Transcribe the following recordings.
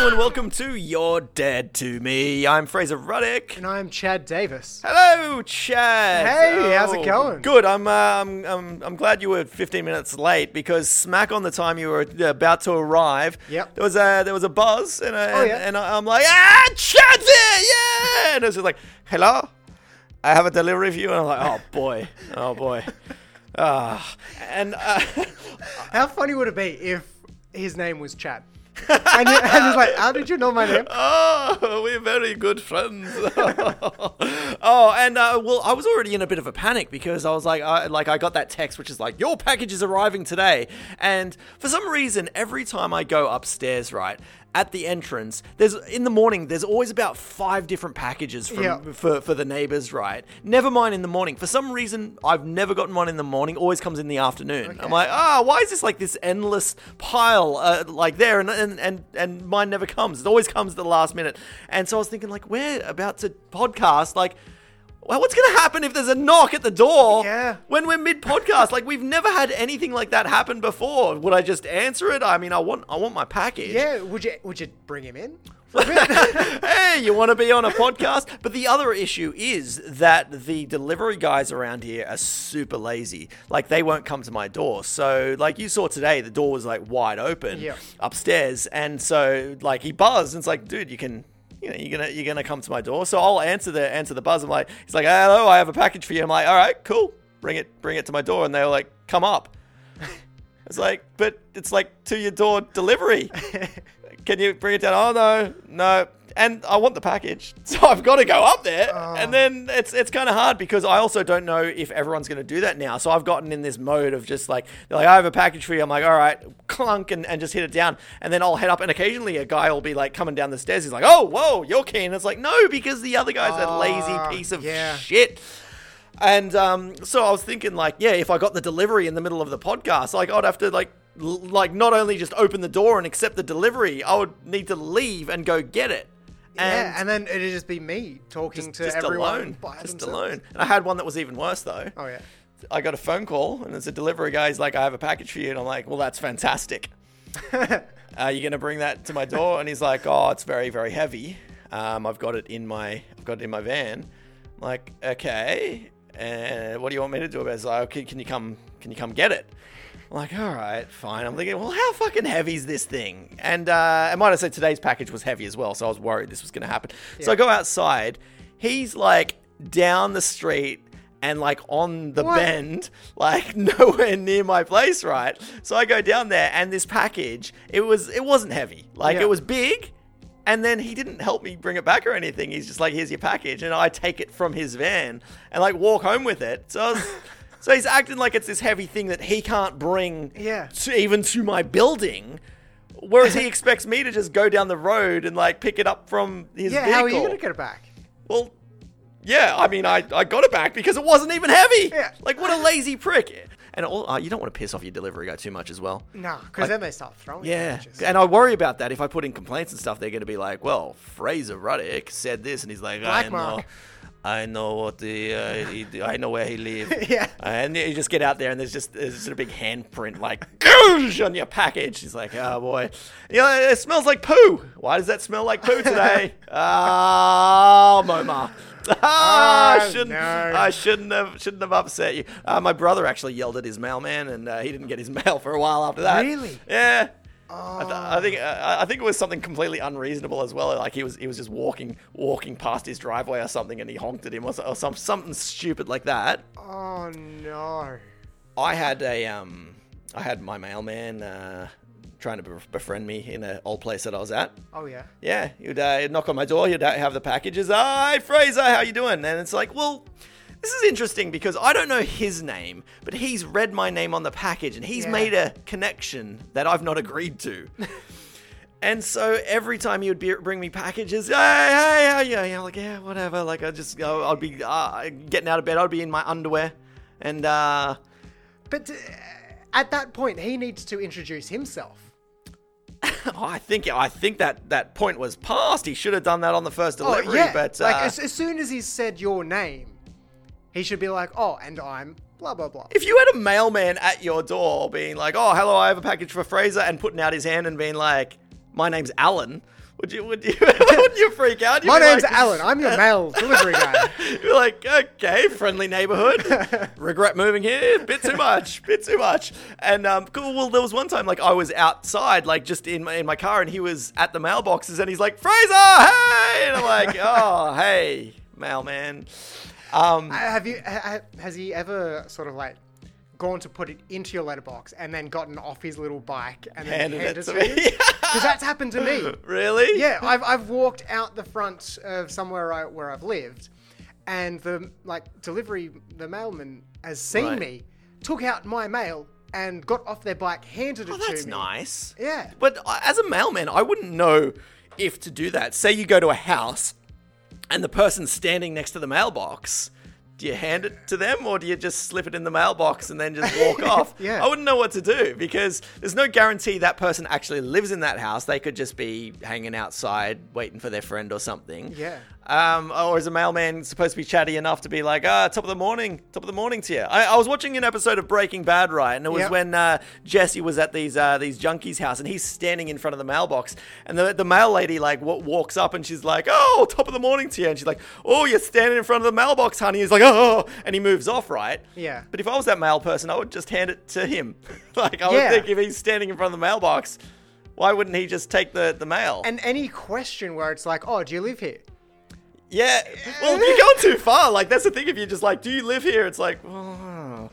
Hello and welcome to You're Dead to Me. I'm Fraser Ruddick. And I'm Chad Davis. Hello, Chad. Hey, how's it Oh, going? Good. I'm, uh, I'm, I'm, I'm glad you were 15 minutes late because smack on the time you were about to arrive, Yep. there was a there was a buzz and, a, Oh, and, yeah. and I'm like, ah, Chad's there, yeah. And it was just like, hello, I have a delivery for you, and I'm like, oh boy, oh boy. Ah, and uh, How funny would it be if his name was Chad? And, and he's like, how did you know my name? Oh, we're very good friends. oh, and uh, well, I was already in a bit of a panic because I was like, I, like I got that text which is like, your package is arriving today, and for some reason, every time I go upstairs, right at the entrance, there's in the morning, there's always about five different packages from, Yeah. for for the neighbors, right? Never mind in the morning. For some reason, I've never gotten one in the morning. Always comes in the afternoon. I'm like, ah, why is this like this endless pile uh, like there, and, and and and mine never comes. It always comes at the last minute. And so I was thinking, like, we're about to podcast, like. Well, what's going to happen if there's a knock at the door Yeah. when we're mid podcast? like we've never had anything like that happen before. Would I just answer it? I mean, I want I want my package Yeah, would you would you bring him in? hey, you want to be on a podcast? But the other issue is that the delivery guys around here are super lazy. Like they won't come to my door. So, like you saw today, the door was like wide open upstairs, and so like he buzzed, and it's like, dude, you can. You know, you're gonna you're gonna come to my door, so I'll answer the answer the buzz. I'm like, he's like, hello, I have a package for you. I'm like, all right, cool, bring it bring it to my door, and they're like, come up. It's like, but it's like to your door delivery. Can you bring it down? Oh no, no. And I want the package, so I've got to go up there. And then it's it's kind of hard because I also don't know if everyone's going to do that now. So I've gotten in this mode of just like they're like, I have a package for you. I'm like, all right, clunk, and, and just hit it down. And then I'll head up, and occasionally a guy will be like coming down the stairs. He's like, oh, whoa, you're keen. It's like, no, because the other guy's a Ah, lazy piece of yeah. shit. And um, so I was thinking, like, yeah, if I got the delivery in the middle of the podcast, like, I'd have to like, like, not only just open the door and accept the delivery, I would need to leave and go get it. Yeah, and then it'd just be me talking just, to just everyone alone, just themselves. alone. And I had one that was even worse though. Oh yeah. I got a phone call and it's a delivery guy. He's like, I have a package for you, and I'm like, well, that's fantastic. Are you gonna bring that to my door? And he's like, oh, it's very, very heavy. Um, I've got it in my, I've got it in my van. I'm like, okay. And what do you want me to do about it? He's like, okay, can you come, can you come get it? I'm like, all right, fine. I'm thinking, well, how fucking heavy is this thing? And uh, I might have said today's package was heavy as well, so I was worried this was going to happen. So I go outside. He's like down the street and like on the What? bend, like nowhere near my place, right? So I go down there, and this package, it was, it wasn't heavy. Like Yeah. it was big. And then he didn't help me bring it back or anything. He's just like, "Here's your package," and I take it from his van and like walk home with it. So, I was, so he's acting like it's this heavy thing that he can't bring, Yeah. to, even to my building. Whereas he expects me to just go down the road and like pick it up from his Yeah, vehicle. how are you gonna get it back? Well, yeah, I mean, I, I got it back because it wasn't even heavy. Yeah. Like, what a lazy prick. And all, uh, you don't want to piss off your delivery guy too much as well. No, because then they start throwing Yeah, and I worry about that. If I put in complaints and stuff, they're going to be like, "Well, Fraser Ruddick said this," and he's like, Black "I know, mark. I know what the, uh, he, I know where he lives." Yeah. and you just get out there, and there's just there's just a big handprint like on your package. He's like, "Oh boy, you know, it smells like poo. Why does that smell like poo today?" Ah, Moma. Ah, I Oh, shouldn't. no. I shouldn't have. Shouldn't have upset you. Uh, my brother actually yelled at his mailman, and uh, he didn't get his mail for a while after that. Really? Yeah. I, th- I think uh, I think it was something completely unreasonable as well. Like he was he was just walking walking past his driveway or something, and he honked at him or, so- or some something stupid like that. Oh no. I had a um I had my mailman uh, trying to befriend me in an old place that I was at. Oh yeah. Yeah, he'd, uh, he'd knock on my door. He'd uh, have the packages. Hi, Fraser, how you doing? And it's like, well, this is interesting because I don't know his name, but he's read my name on the package and he's Yeah. made a connection that I've not agreed to. and so every time he would be, bring me packages, hey, hey, how you? Yeah, like yeah, whatever. Like I just, uh, I'd be uh, getting out of bed. I'd be in my underwear, and uh, But uh, at that point, he needs to introduce himself. oh, I think I think that that point was passed. He should have done that on the first Oh delivery, yeah. but like uh, as, as soon as he said your name, he should be like, "Oh, and I'm blah blah blah." if you had a mailman at your door being like, "Oh, hello, I have a package for Fraser," and putting out his hand and being like, "My name's Alan," Would you? Would you? would you freak out? You'd My name's like- Alan. I'm your mail delivery guy. You're like, okay, friendly neighborhood. Regret moving here. Bit too much. Bit too much. And um, cool. Well, there was one time like I was outside, like just in my, in my car, and he was at the mailboxes, and he's like, Fraser, hey, and I'm like, oh, hey, mailman. Um, Have you? Ha, ha- has he ever sort of like gone to put it into your letterbox and then gotten off his little bike and then handed handed it to to me. Because that's happened to me. really? Yeah, I've, I've walked out the front of somewhere I, where I've lived, and the like delivery the mailman has seen Right. me, took out my mail and got off their bike, handed it Oh, to me. that's nice. Yeah. But uh, as a mailman, I wouldn't know if to do that. Say you go to a house and the person standing next to the mailbox. Do you hand it to them or do you just slip it in the mailbox and then just walk off? Yeah. I wouldn't know what to do because there's no guarantee that person actually lives in that house. They could just be hanging outside waiting for their friend or something. Yeah. Um, or is a mailman supposed to be chatty enough to be like, ah, top of the morning, top of the morning to you? I, I was watching an episode of Breaking Bad, right? And it was Yep. when uh, Jesse was at these uh, these junkies' house, and he's standing in front of the mailbox, and the the mail lady like w- walks up, and she's like, oh, top of the morning to you, and she's like, oh, you're standing in front of the mailbox, honey. He's like, oh, and he moves off, right? Yeah. But if I was that mail person, I would just hand it to him. like I Yeah. would think if he's standing in front of the mailbox, why wouldn't he just take the the mail? And any question where it's like, oh, do you live here? Yeah. Well, if you're going too far, like that's the thing. If you're just like, do you live here? It's like, oh,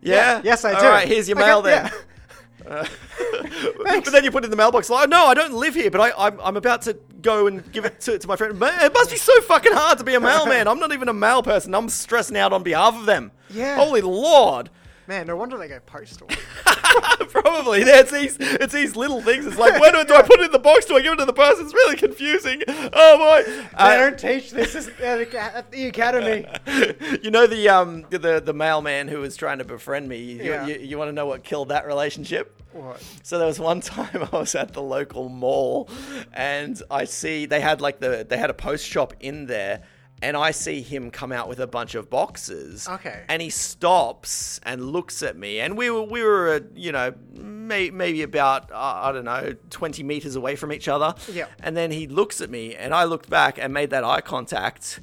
yeah. Yes, I do. right, here's your Okay, mail then. yeah. Uh, but then you put it in the mailbox. Like, no, I don't live here, but I, I'm, I'm about to go and give it to, to my friend. Man, it must be so fucking hard to be a mailman. I'm not even a mail person. I'm stressing out on behalf of them. Yeah. Holy lord. Man, no wonder they go postal. Probably. It's these, it's these little things. It's like, where do, do I put it in the box? Do I give it to the person? It's really confusing. Oh boy. they Uh, don't teach this at the at the academy. you know the um the the mailman who was trying to befriend me. You, Yeah. you, you want to know what killed that relationship? What? So there was one time I was at the local mall, and I see they had like the they had a post shop in there, and I see him come out with a bunch of boxes. Okay. And he stops and looks at me, and we were we were uh, you know may, maybe about uh, I don't know twenty meters away from each other. Yeah. And then he looks at me, and I looked back and made that eye contact,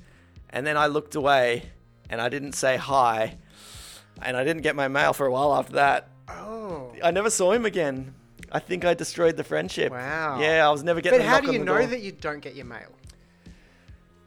and then I looked away, and I didn't say hi, and I didn't get my mail for a while after that. Oh. I never saw him again. I think I destroyed the friendship. Wow. Yeah, I was never getting. But how do you know door. that you don't get your mail?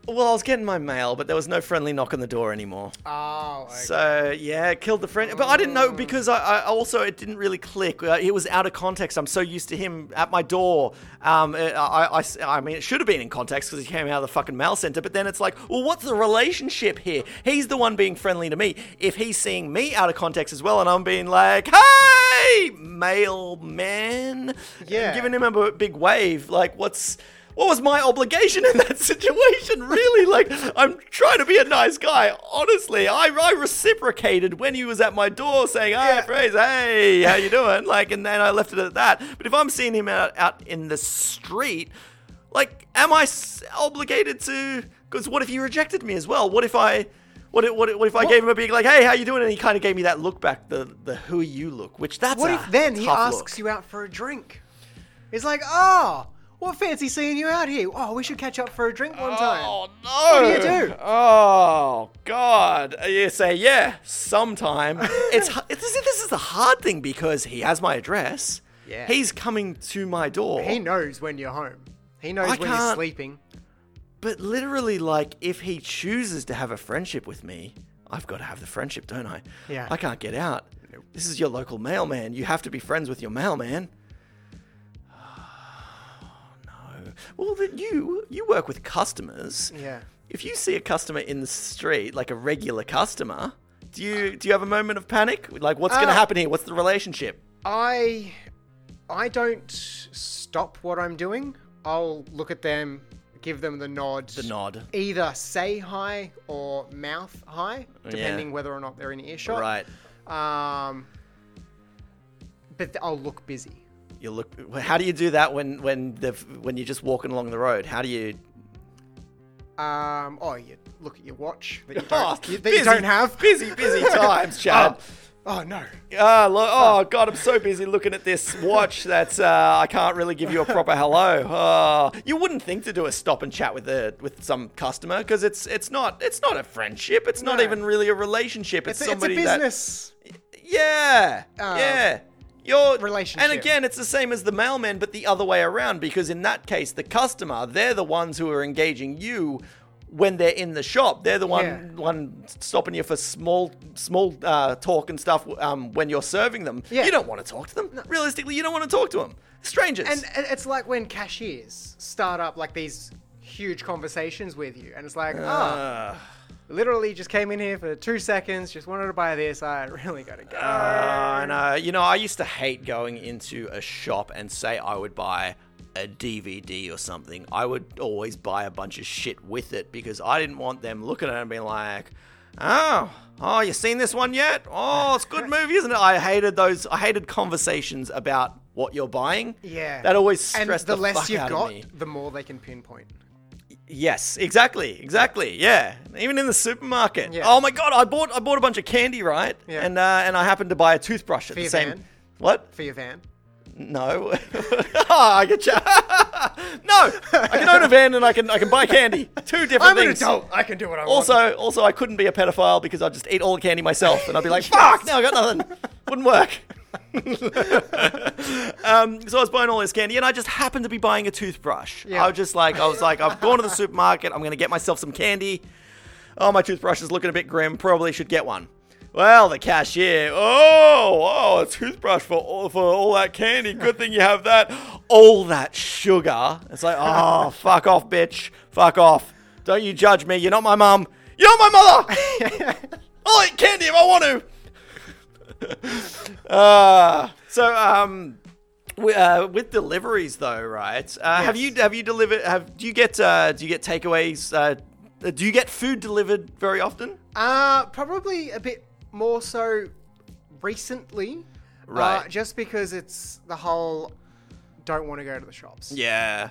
Well, I was getting my mail, but there was no friendly knock on the door anymore. Oh, okay. So yeah, it killed the friend. But I didn't know because I, I also it didn't really click. Uh, It was out of context. I'm so used to him at my door. Um, I, I, I, I mean, it should have been in context because he came out of the fucking mail center. But then it's like, well, what's the relationship here? He's the one being friendly to me. If he's seeing me out of context as well, and I'm being like, hey, mailman, Yeah. and giving him a b- big wave, like, what's what was my obligation in that situation? Really, like I'm trying to be a nice guy. Honestly, I, I reciprocated when he was at my door saying, "Hi, Yeah. Fraser, hey, how you doing?" Like, and then I left it at that. But if I'm seeing him out out in the street, like, am I s- obligated to? Because what if he rejected me as well? What if I? What if, what if, what if I gave him a big like, "Hey, how you doing?" And he kind of gave me that look back, the the "Who are you?" look, which that's what if then he asks look. you out for a drink? He's like, oh, what fancy seeing you out here? Oh, we should catch up for a drink one time. Oh no! do you do? Oh God! You say yeah. Sometime it's this is, this is the hard thing because he has my address. Yeah. He's coming to my door. He knows when you're home. He knows I when you're can't- sleeping. but literally, like, if he chooses to have a friendship with me, I've got to have the friendship, don't I? Yeah. I can't get out. This is your local mailman. You have to be friends with your mailman. Well, then you you work with customers. Yeah. If you see a customer in the street, like a regular customer, do you do you have a moment of panic? Like, what's going to Uh, happen here? What's the relationship? I I don't stop what I'm doing. I'll look at them, give them the nod. The nod. Either say hi or mouth hi, depending whether or not they're in earshot. Right. Um, but th- I'll look busy. You look. How do you do that when when the when you're just walking along the road? How do you? Um, oh, you look at your watch that you Oh, don't, you, that you don't have. busy, busy times, Chad. Oh, Oh no. Ah, lo- oh god, I'm so busy looking at this watch that uh, I can't really give you a proper hello. Oh, you wouldn't think to do a stop and chat with a with some customer because it's it's not it's not a friendship. It's not even really a relationship. It's, It's, a- it's a somebody that business. yeah Uh, yeah. Your relationship. and again, it's the same as the mailman, but the other way around. Because in that case, the customer, they're the ones who are engaging you when they're in the shop. They're the one Yeah. one stopping you for small small uh, talk and stuff um, when you're serving them. Yeah. You don't want to talk to them. Realistically, you don't want to talk to them. Strangers. And and it's like when cashiers start up like these huge conversations with you, and it's like, ah, Uh, literally just came in here for two seconds, just wanted to buy this. I really gotta go. Uh, I know. Uh, you know, I used to hate going into a shop and say I would buy a DVD or something. I would always buy a bunch of shit with it because I didn't want them looking at it and being like, "Oh, oh, you seen this one yet? Oh, it's a good movie, isn't it?" I hated those. I hated conversations about what you're buying. yeah, That always and stressed the, the, less fuck you've out got, of me. the more they can pinpoint. Yes, exactly, exactly. Yeah, even in the supermarket. Yeah. Oh my god, I bought I bought a bunch of candy, right? Yeah. And uh, and I happened to buy a toothbrush at For the your same. van? What? For your van. No. oh, I get you. no, I can own a van and I can I can buy candy. Two different I'm an things. adult. I can do what I want. Also, also, I couldn't be a pedophile because I'd just eat all the candy myself, and I'd be like, "Fuck, now I got nothing." Wouldn't work. um, so I was buying all this candy, and I just happened to be buying a toothbrush. Yeah. I was just like, I was like, I've gone to the supermarket. I'm gonna get myself some candy. Oh, my toothbrush is looking a bit grim. Probably should get one. Well, the cashier. Oh, oh, a toothbrush for all, for all that candy. Good thing you have that. All that sugar. It's like, oh, fuck off, bitch. Fuck off. Don't you judge me. You're not my mum. You're not my mother. I'll eat candy if I want to. Uh, so, um, uh, with deliveries though, right? Uh, Have you have you delivered? Have do you get uh, do you get takeaways? Uh, do you get food delivered very often? Uh, probably a bit more so recently. Right. Uh, just because it's the whole don't want to go to the shops. Yeah.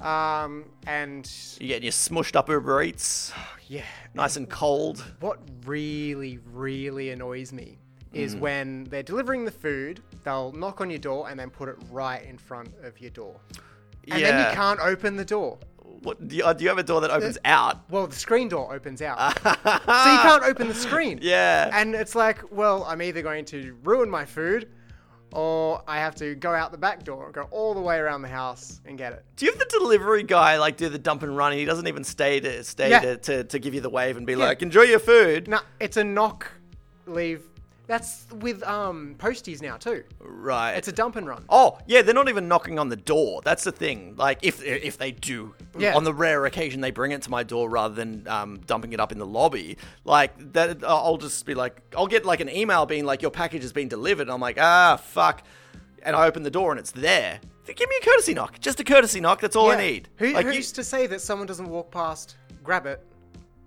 Um, and You getting your smushed up Uber Eats, yeah, nice and cold. what really, really annoys me is Mm. when they're delivering the food, they'll knock on your door and then put it right in front of your door. And then you can't open the door. What do you, uh, do you have a door that opens out? Well, the screen door opens out. so you can't open the screen. Yeah. And it's like, well, I'm either going to ruin my food or I have to go out the back door, go all the way around the house and get it. Do you have the delivery guy like do the dump and run? And he doesn't even stay to stay Yeah. to, to, to give you the wave and be like, enjoy your food. No, it's a knock, leave. That's with um posties now too. Right. It's a dump and run. Oh yeah, they're not even knocking on the door. That's the thing. Like if if they do, Yeah. on the rare occasion they bring it to my door rather than um, dumping it up in the lobby, like that, I'll just be like, I'll get like an email being like, your package has been delivered. And I'm like, ah, fuck, and I open the door and it's there. Give me a courtesy knock, just a courtesy knock. That's all I need. Who, like you- to say that someone doesn't walk past, grab it,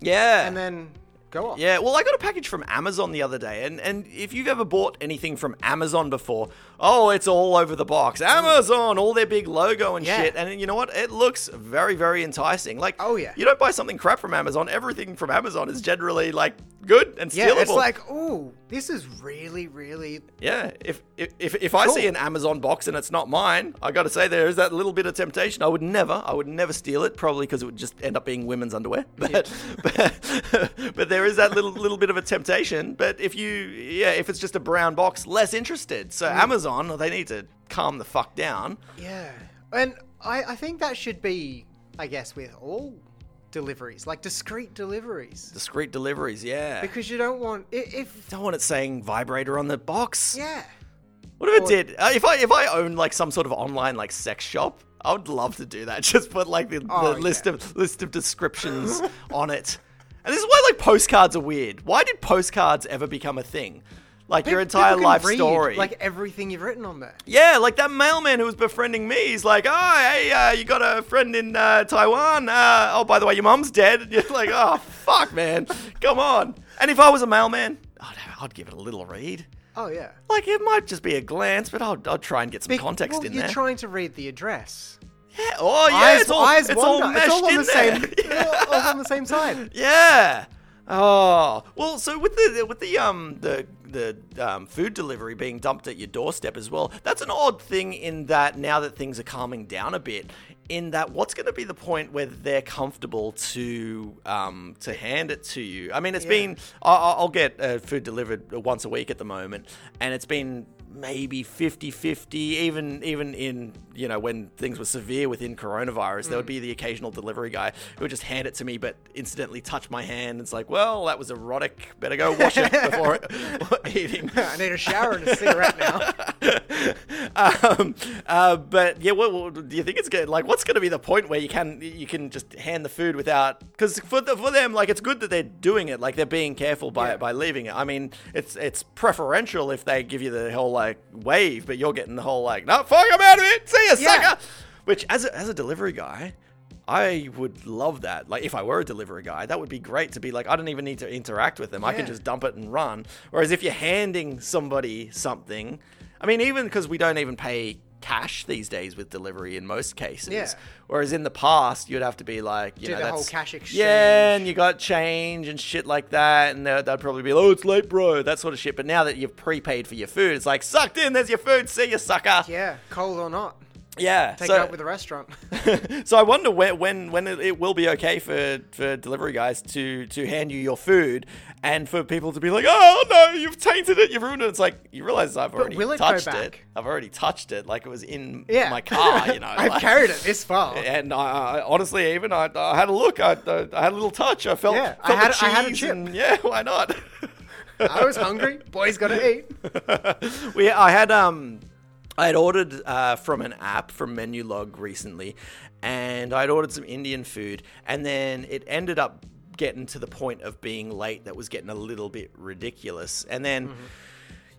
yeah, and then go off? Yeah, well, I got a package from Amazon the other day, and, and if you've ever bought anything from Amazon before, oh, it's all over the box. Amazon, all their big logo and Yeah. shit, and you know what? It looks very, very enticing. Like, Oh, yeah. you don't buy something crap from Amazon. Everything from Amazon is generally like good and Yeah, stealable. it's like, ooh, this is really, really. Yeah, if if if, if I see an Amazon box and it's not mine, I got to say there is that little bit of temptation. I would never, I would never steal it, probably because it would just end up being women's underwear. But but, but there is that little little bit of a temptation. But if you, yeah, if it's just a brown box, less interested. So Amazon, they need to calm the fuck down. Yeah, and I, I think that should be, I guess, with all deliveries, like discreet deliveries, Discreet deliveries, yeah. because you don't want i- if. don't want it saying vibrator on the box. Yeah. What if it Or- did? Uh, if I if I owned like some sort of online like sex shop, I would love to do that. Just put like the, Oh, the list yeah. of list of descriptions on it. And this is why like postcards are weird. Why did postcards ever become a thing? Like your entire life read, story. like everything you've written on there. yeah, like that mailman who was befriending me. He's like, "Oh, hey, uh, you got a friend in uh, Taiwan? Uh, oh, by the way, your mum's dead." And you're like, "Oh, fuck, man, come on." And if I was a mailman, I'd, I'd give it a little read. Oh yeah. Like it might just be a glance, but I'll, I'll try and get some Be- context well, in you're there. trying to read the address. Yeah. Oh yeah, eyes, it's all eyes it's all meshed it's all on in the there. same. Yeah. all on the same side. Yeah. Oh well, so with the with the um the the um, food delivery being dumped at your doorstep as well. That's an odd thing in that now that things are calming down a bit. In that, what's going to be the point where they're comfortable to um, to hand it to you? I mean, it's Yeah. been I- I- I'll get uh, food delivered once a week at the moment, and it's been maybe 50-50 even even in you know when things were severe within coronavirus there would be the occasional delivery guy who would just hand it to me but incidentally touch my hand it's like well that was erotic better go wash it before eating I need a shower and a cigarette now. um, uh, but yeah, what, what- do you think it's good? Like, what's going to be the point where you can you can just hand the food without? Because for the, for them, like, it's good that they're doing it. Like, they're being careful by Yeah. by leaving it. I mean, it's it's preferential if they give you the whole like wave, but you're getting the whole like, no, fuck, I'm out of it. See ya, Yeah. sucker. Which, as a, as a delivery guy. I would love that. Like, if I were a delivery guy, that would be great to be like, I don't even need to interact with them. I can just dump it and run. Whereas if you're handing somebody something, I mean, even because we don't even pay cash these days with delivery in most cases. Yeah. Whereas in the past, you'd have to be like, you Do know, the whole that's- cash Yeah, and you got change and shit like that, and they'd, they'd probably be like, oh, it's late, bro, that sort of shit. But now that you've prepaid for your food, it's like, sucked in, there's your food, see you, sucker. Yeah, cold or not. Yeah. Take so, it up with the restaurant. so I wonder when when when it, it will be okay for, for delivery guys to to hand you your food and for people to be like, oh no, you've tainted it, you've ruined it. It's like you realize I've already it touched it. I've already touched it, like it was in Yeah. my car, you know. I've like- carried it this far. And I, I honestly, even I, I had a look. I, I, I had a little touch. I felt, Yeah, I had- I had a chip. and- yeah, why not? I was hungry. Boys gotta eat. we I had um I had ordered uh, from an app from Menulog recently, and I'd ordered some Indian food, and then it ended up getting to the point of being late that was getting a little bit ridiculous, and then.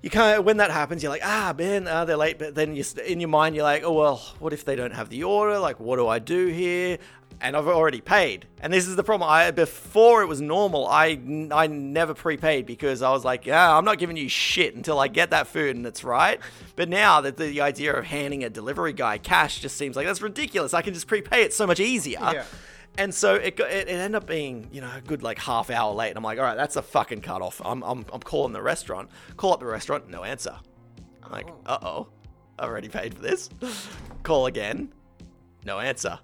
You kind of when that happens, you're like, ah, man, uh, they're late. But then you st- in your mind, you're like, oh well, what if they don't have the order? Like, what do I do here? And I've already paid. And this is the problem. I before it was normal, I I never prepaid because I was like, yeah, I'm not giving you shit until I get that food and it's right. But now that the idea of handing a delivery guy cash just seems like that's ridiculous. I can just prepay it so much easier. Yeah. And so it, it, it ended up being, you know, a good like half hour late. And I'm like, all right, that's a fucking cutoff. I'm, I'm, I'm calling the restaurant. Call up the restaurant, no answer. I'm like, uh oh, I've already paid for this. Call again, no answer.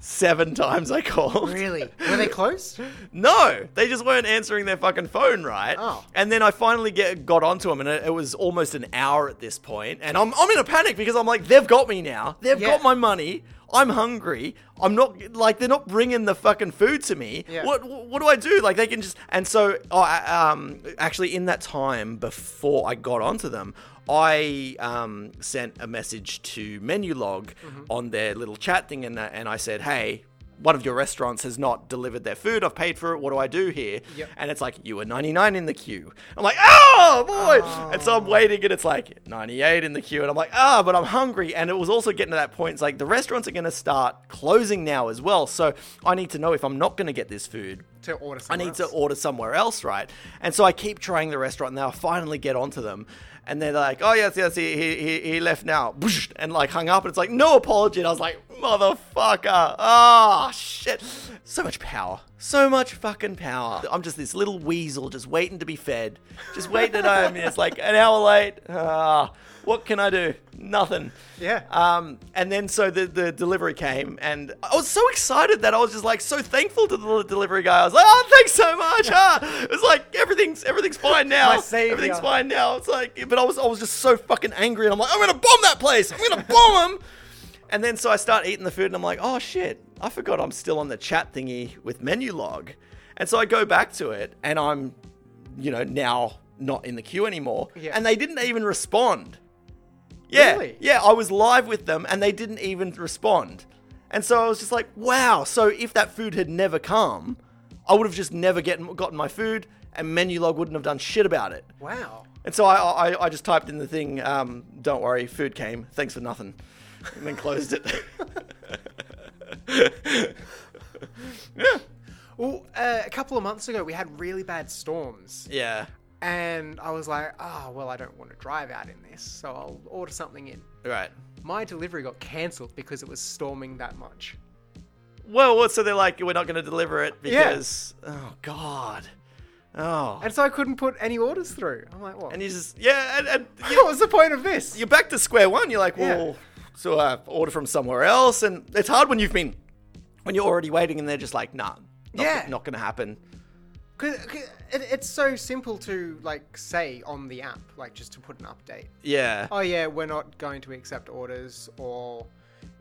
Seven times I called. Really? Were they closed? No, they just weren't answering their fucking phone right. Oh. And then I finally get got onto them, and it, it was almost an hour at this point, and I'm I'm in a panic because I'm like, they've got me now. They've Yeah. got my money. I'm hungry. I'm not like they're not bringing the fucking food to me. Yeah. What what do I do? Like they can just and so oh, I, um actually in that time before I got onto them. I um, sent a message to Menulog Mm-hmm. on their little chat thing, and, and I said, "Hey, one of your restaurants has not delivered their food. I've paid for it. What do I do here?" Yep. And it's like, "You were 99 in the queue." I'm like, "Oh boy!" And so I'm waiting, and it's like 98 in the queue, and I'm like, "Ah, but I'm hungry." And it was also getting to that point. It's like the restaurants are going to start closing now as well, so I need to know if I'm not going to get this food. To order I need to order somewhere else, right? And so I keep trying the restaurant, and now I finally get onto them. And they're like, oh, yes, yes, he, he, he- left now. And like hung up. And it's like, no apology. And I was like, motherfucker. Oh, shit. So much power. So much fucking power. I'm just this little weasel just waiting to be fed. Just waiting at home. And it's like an hour late. Ah, what can I do? Nothing. Yeah. Um, and then so the, the delivery came, and I was so excited that I was just like so thankful to the delivery guy. I was like, "Oh, thanks so much!" Ah, it was like everything's everything's fine now. Everything's fine now. It's like, but I was I was just so fucking angry, and I'm like, "I'm gonna bomb that place! I'm gonna bomb him!" And then so I start eating the food, and I'm like, "Oh shit! I forgot I'm still on the chat thingy with Menulog." And so I go back to it, and I'm, you know, now not in the queue anymore, Yeah. and they didn't even respond. Yeah, Really? yeah, I was live with them and they didn't even respond. And so I was just like, wow. So if that food had never come, I would have just never getting, gotten my food and Menulog wouldn't have done shit about it. Wow. And so I, I, I just typed in the thing, um, don't worry, food came, thanks for nothing. And then closed it. yeah. Well, uh, a couple of months ago, we had really bad storms, Yeah. And I was like, "Ah, well, I don't want to drive out in this, so I'll order something in." Right. My delivery got cancelled because it was storming that much. Well, what? So they're like, we're not going to deliver it because. Yeah. oh God, Oh. And so I couldn't put any orders through. I'm like, what? And you just yeah, and, and what was the point of this? you're back to square one. You're like, Yeah. well, so I order from somewhere else, and it's hard when you've been when you're already waiting, and they're just like, nah, not, Yeah. not gonna happen. Cause, 'cause it, it's so simple to like say on the app, like just to put an update. Yeah. Oh yeah, we're not going to accept orders, or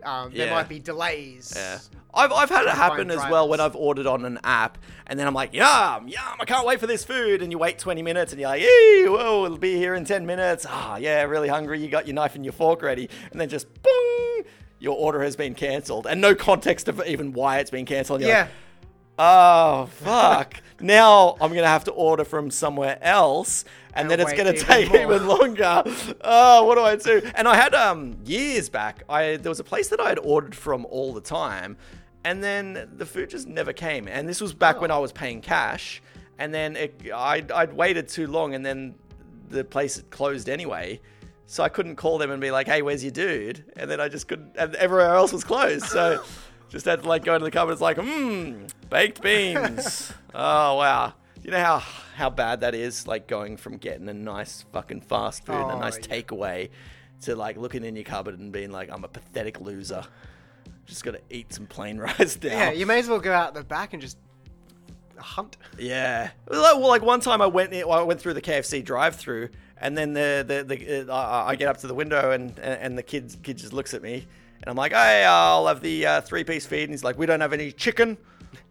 um, there Yeah. might be delays. Yeah. I've, I've had it happen as well when. I've ordered on an app and then I'm like, yum, yum, I can't wait for this food. And you wait 20 minutes and you're like, ee, whoa, it'll be here in 10 minutes. Ah, yeah, really hungry. You got your knife and your fork ready. And then just, boom, your order has been cancelled. And no context of even why it's been cancelled. You're Yeah. like, oh, fuck. now I'm going to have to order from somewhere else. And, And then it's going to even take more. even longer. Oh, what do I do? And I had um years back. I there was a place that I had ordered from all the time, and then the food just never came. And this was back when I was paying cash, and then it, I'd, I'd waited too long, and then the place had closed anyway. So I couldn't call them and be like, "Hey, where's your dude?" And then I just couldn't. And everywhere else was closed, so just had to like go into the cupboard. It's like, mmm, baked beans. oh wow. You know how how bad that is, like going from getting a nice fucking fast food and a Oh, nice yeah. takeaway to like looking in your cupboard and being like, I'm a pathetic loser. Just gotta eat some plain rice now. Yeah, you may as well go out the back and just hunt. Yeah. Well, like one time I went I went through the KFC drive-through, and then the the, the uh, I I get up to the window and and the kid kid just looks at me, and I'm like, hey, I'll have the uh, three-piece feed, and he's like, we don't have any chicken.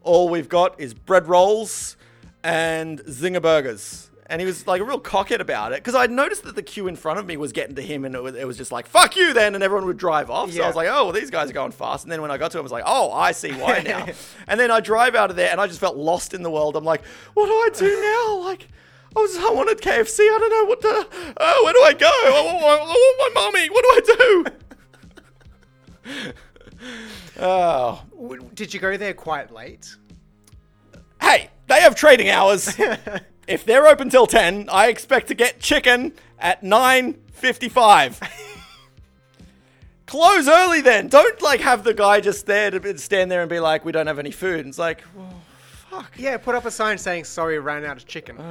All we've got is bread rolls and zinger burgers. And he was like a real cockhead about it because I'd noticed that the queue in front of me was getting to him, and it was, it was just like "fuck you" then, and everyone would drive off. So I was like, "Oh, well, these guys are going fast." And then when I got to him, I was like, "Oh, I see why now." and then I drive out of there, and I just felt lost in the world. I'm like, "What do I do now?" Like, I was I wanted KFC. I don't know what to. Oh, where do I go? I want, I want my mommy. What do I do? Oh, Did you go there quite late? hey, they have trading hours. if they're open till 10, I expect to get chicken at 9:55. Close early then. Don't like have the guy just there to stand there and be like, "We don't have any food." And it's like, well, fuck. Yeah, put up a sign saying sorry, ran out of chicken.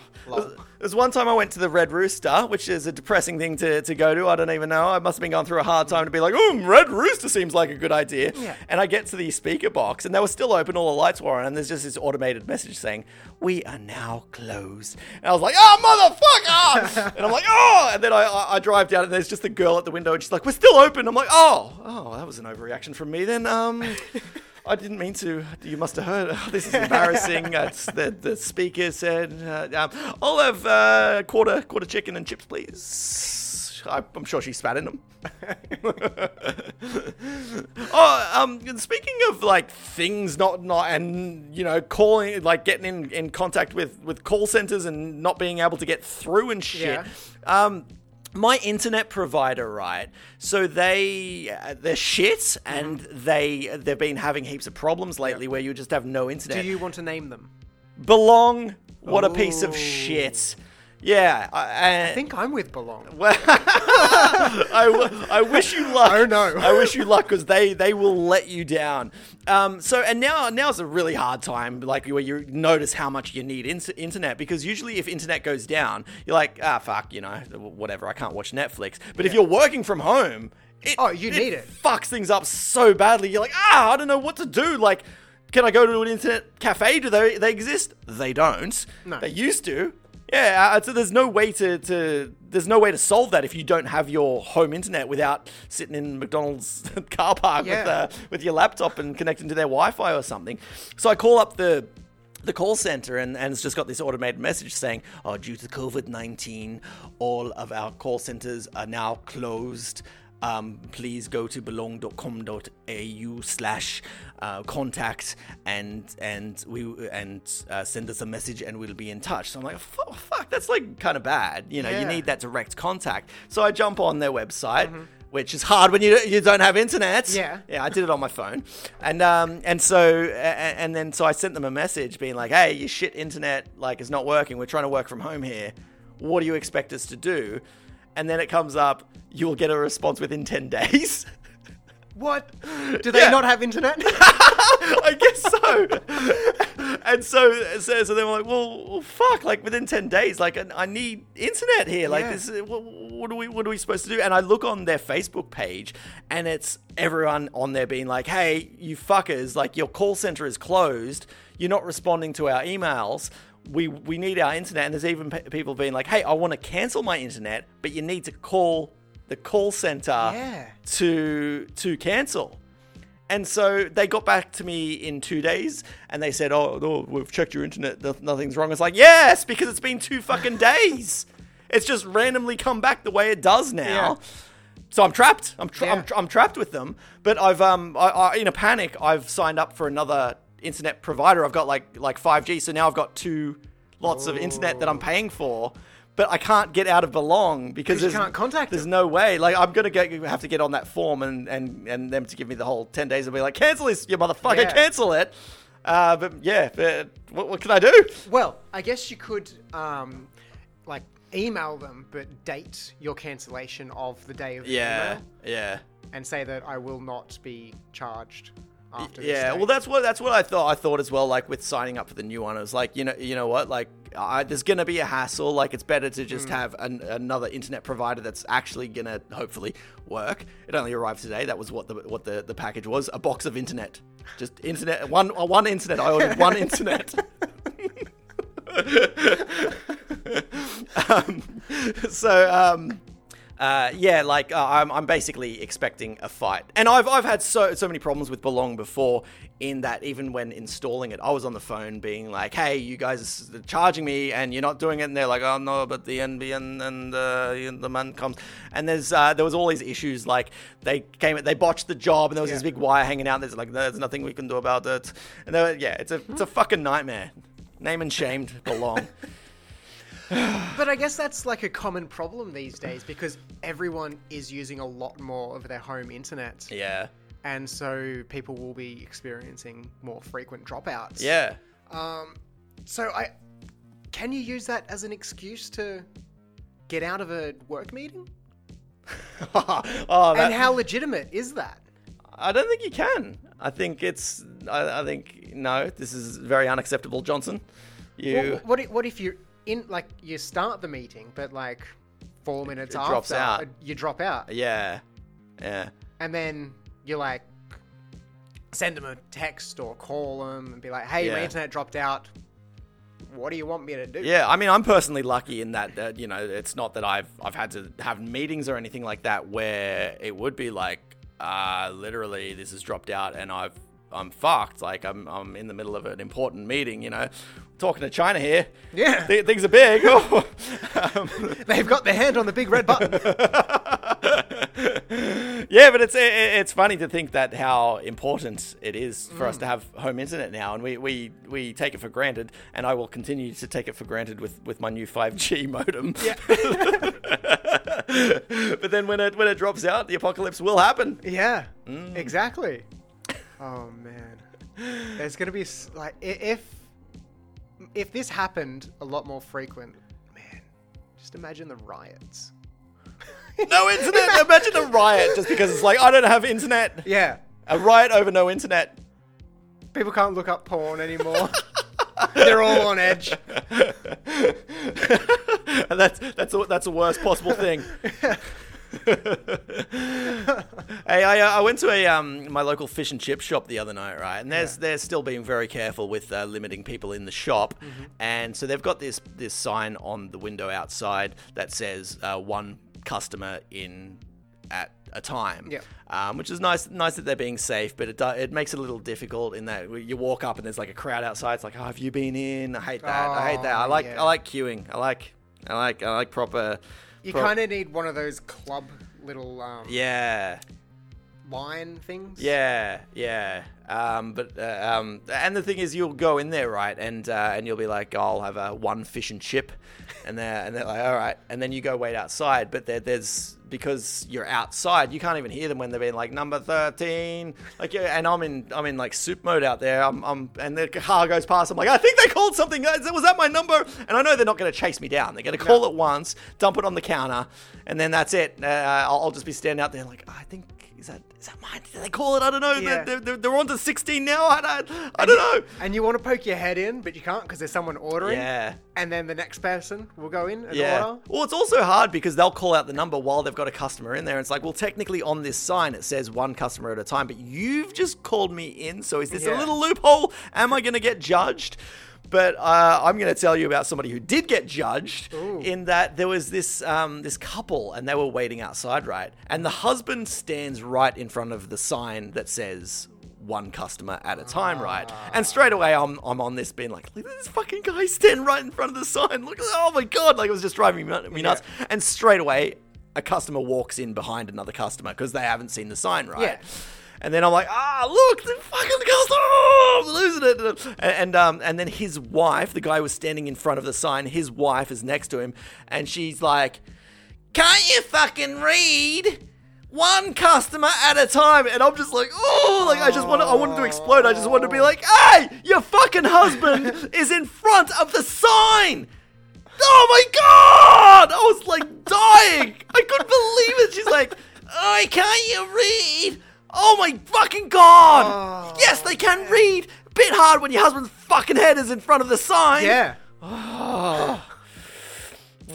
Lol. There's one time I went to the Red Rooster, which is a depressing thing to, to go to. I don't even know. I must have been going through a hard time to be like, oh, Red Rooster seems like a good idea. Yeah. And I get to the speaker box, and they were still open, all the lights were on, and there's just this automated message saying, we are now closed. And I was like, oh, motherfucker! and I'm like, oh! And then I, I, I drive down, and there's just a girl at the window, and she's like, we're still open. I'm like, oh, oh, that was an overreaction from me then. Um, I didn't mean to. You must have heard. Oh, this is embarrassing. It's the, the speaker said, uh, um, "I'll have uh, quarter quarter chicken and chips, please." I, I'm sure she spat in them. oh, um, speaking of like things not not and you know calling like getting in, in contact with with call centers and not being able to get through and shit. Yeah. Um, my internet provider, right? So they uh, they're shit, and they they've been having heaps of problems lately where you just have no internet. Do you want to name them? belong? What a piece of Ooh. shit. Yeah, I, I think I'm with Belong. well, I, w- I wish you luck. Oh, no. I wish you luck because they they will let you down. Um, so and now now's a really hard time, like where you notice how much you need in- internet because usually if internet goes down, you're like ah fuck, you know whatever, I can't watch Netflix. But if you're working from home, it, Oh, you need it. Fucks things up so badly. You're like ah, I don't know what to do. Like. Can I go to an internet cafe? Do they they exist? They don't. No. They used to. Yeah, uh, so there's no way to, to there's no way to solve that if you don't have your home internet without sitting in McDonald's car park with Yeah. uh, with your laptop and connecting to their Wi-Fi or something. So I call up the the call center and, and it's just got this automated message saying, oh, due to COVID 19, all of our call centers are now closed. Um, please go to belong.com.au slash uh, contact and and we and uh, send us a message and we'll be in touch. So I'm like, "Fu- fuck, that's like kind of bad. You know, you need that direct contact. So I jump on their website, which is hard when you you don't have internet. Yeah. Yeah, I did it on my phone, and um, and so a- a- and then so I sent them a message being like, "Hey, your shit internet like is not working. We're trying to work from home here. What do you expect us to do?" And then it comes up, you will get a response within ten days. What? Do they Yeah. not have internet? I guess so. and so, so, so they were like, well, well, fuck, like within 10 days, like I- I need internet here. Like Yeah. this, what, what are we, what are we supposed to do? And I look on their Facebook page and it's everyone on there being like, hey, you fuckers, like your call center is closed. You're not responding to our emails. We, we need our internet. And there's even pe- people being like, hey, I want to cancel my internet, but you need to call the call center Yeah. to to cancel. And so they got back to me in two days and they said, Oh, no, we've checked your internet. Nothing's wrong. It's like, Yes, because it's been two fucking days. It's just randomly come back the way it does now. Yeah. So I'm trapped. I'm, tra- I'm, tra- I'm trapped with them. But I've, um, I, I, in a panic, I've signed up for another internet provider. I've got like, like 5G. So now I've got two lots of internet that I'm paying for. But I can't get out of Belong because you there's- can't contact There's them. no way. Like I'm gonna get have to get on that form and and and them to give me the whole ten days and be like, cancel this, you motherfucker, Yeah. cancel it. Uh, but yeah, but what, what can I do? Well, I guess you could um, like email them, but date your cancellation of the day of the Yeah, email yeah, and say that I will not be charged after. yeah. Well, that's what that's what I thought. I thought as well. Like with signing up for the new one, it was like you know you know what like. I, there's gonna be a hassle. Like it's better to just have an, another internet provider that's actually gonna hopefully work. It only arrived today. That was what the what the, the package was. A box of internet. Just internet. One uh, one internet. I ordered one internet. um, so um, uh, yeah, like uh, I'm, I'm basically expecting a fight, and I've I've had so so many problems with Belong before. In that, even when installing it, I was on the phone being like, "Hey, you guys are charging me, and you're not doing it." And they're like, "Oh no, but the NBN and uh, the man comes." And there's uh, there was all these issues like they came, they botched the job, and there was this big wire hanging out. There's like, "There's nothing we can do about it." And were, yeah, it's a it's a fucking nightmare. Name and shamed Belong. But I guess that's like a common problem these days because everyone is using a lot more of their home internet. yeah, And so people will be experiencing more frequent dropouts. yeah. Um, so I can you use that as an excuse to get out of a work meeting? oh, that, and how legitimate is that? I don't think you can. I think it's. I, I think no. This is very unacceptable, Johnson. You. What, what, if, what if you're in like you start the meeting, but like four minutes it after drops out. uh, you drop out, yeah. Yeah. and then you like send them a text or call them and be like, "Hey, my internet dropped out. What do you want me to do?" Yeah, I mean, I'm personally lucky in that, that you know, it's not that I've I've had to have meetings or anything like that where it would be like, uh, literally, this has dropped out and I've I'm fucked. Like I'm I'm in the middle of an important meeting, you know, talking to China here. Yeah. Th- things are big. um, They've got their hand on the big red button. yeah, but it's it, it's funny to think that how important it is for us to have home internet now, and we, we, we take it for granted, and I will continue to take it for granted with, with my new five G modem. Yeah. but then when it when it drops out, the apocalypse will happen. yeah. Mm. Exactly. Oh man. There's gonna be like if if this happened a lot more frequent, man. Just imagine the riots. No internet. Imagine a riot just because it's like I don't have internet. Yeah. A riot over no internet. People can't look up porn anymore. They're all on edge. and that's that's a, that's the worst possible thing. hey, I, uh, I went to a um, my local fish and chip shop the other night, right? And there's they're still being very careful with uh, limiting people in the shop, and so they've got this this sign on the window outside that says uh, one customer in at a time. Yep. Um, which is nice, nice that they're being safe, but it do, it makes it a little difficult in that you walk up and there's like a crowd outside. It's like, oh, have you been in? I hate that. I hate that. I Oh, like yeah. I like queuing. I like I like I like proper. You pro- kind of need one of those club little um, yeah line things. yeah yeah. Um, but uh, um, and the thing is, you'll go in there right, and uh, and you'll be like, oh, I'll have a one fish and chip, and they're and they're like, all right, and then you go wait outside, but there, there's because you're outside, you can't even hear them when they're being like number thirteen, like yeah, and I'm in I'm in like soup mode out there, I'm, I'm and the car goes past, I'm like, I think they called something, was that my number? And I know they're not going to chase me down, they're going to call it once, dump it on the counter, and then that's it. Uh, I'll, I'll just be standing out there like, I think is that is that mine? Did they call it? I don't know. Yeah. They're, they're, they're on to 16 now. I don't, I don't know. And you want to poke your head in, but you can't because there's someone ordering. Yeah. And then the next person will go in and Yeah. order. Well, it's also hard because they'll call out the number while they've got a customer in there. It's like, well, technically on this sign it says one customer at a time, but you've just called me in. So is this a little loophole? Am I going to get judged? But uh, I'm going to tell you about somebody who did get judged Ooh. in that there was this um, this couple and they were waiting outside, right? And the husband stands right in front of the sign that says one customer at a time, right? And straight away, I'm, I'm on this being like, look at this fucking guy stand right in front of the sign. Look at oh my god, like it was just driving me, me nuts. And straight away, a customer walks in behind another customer because they haven't seen the sign, right? Yeah. And then I'm like, ah, look, the fucking customer, oh, I'm losing it. And, and um, and then his wife, the guy was standing in front of the sign, his wife is next to him, and she's like, can't you fucking read? One customer at a time, and I'm just like, oh, like I just want, I wanted to explode. I just wanted to be like, hey, your fucking husband is in front of the sign. Oh my god! I was like dying. I couldn't believe it. She's like, "I can't you read?" Oh my fucking god! Oh, yes, they can read. Bit hard when your husband's fucking head is in front of the sign. Yeah.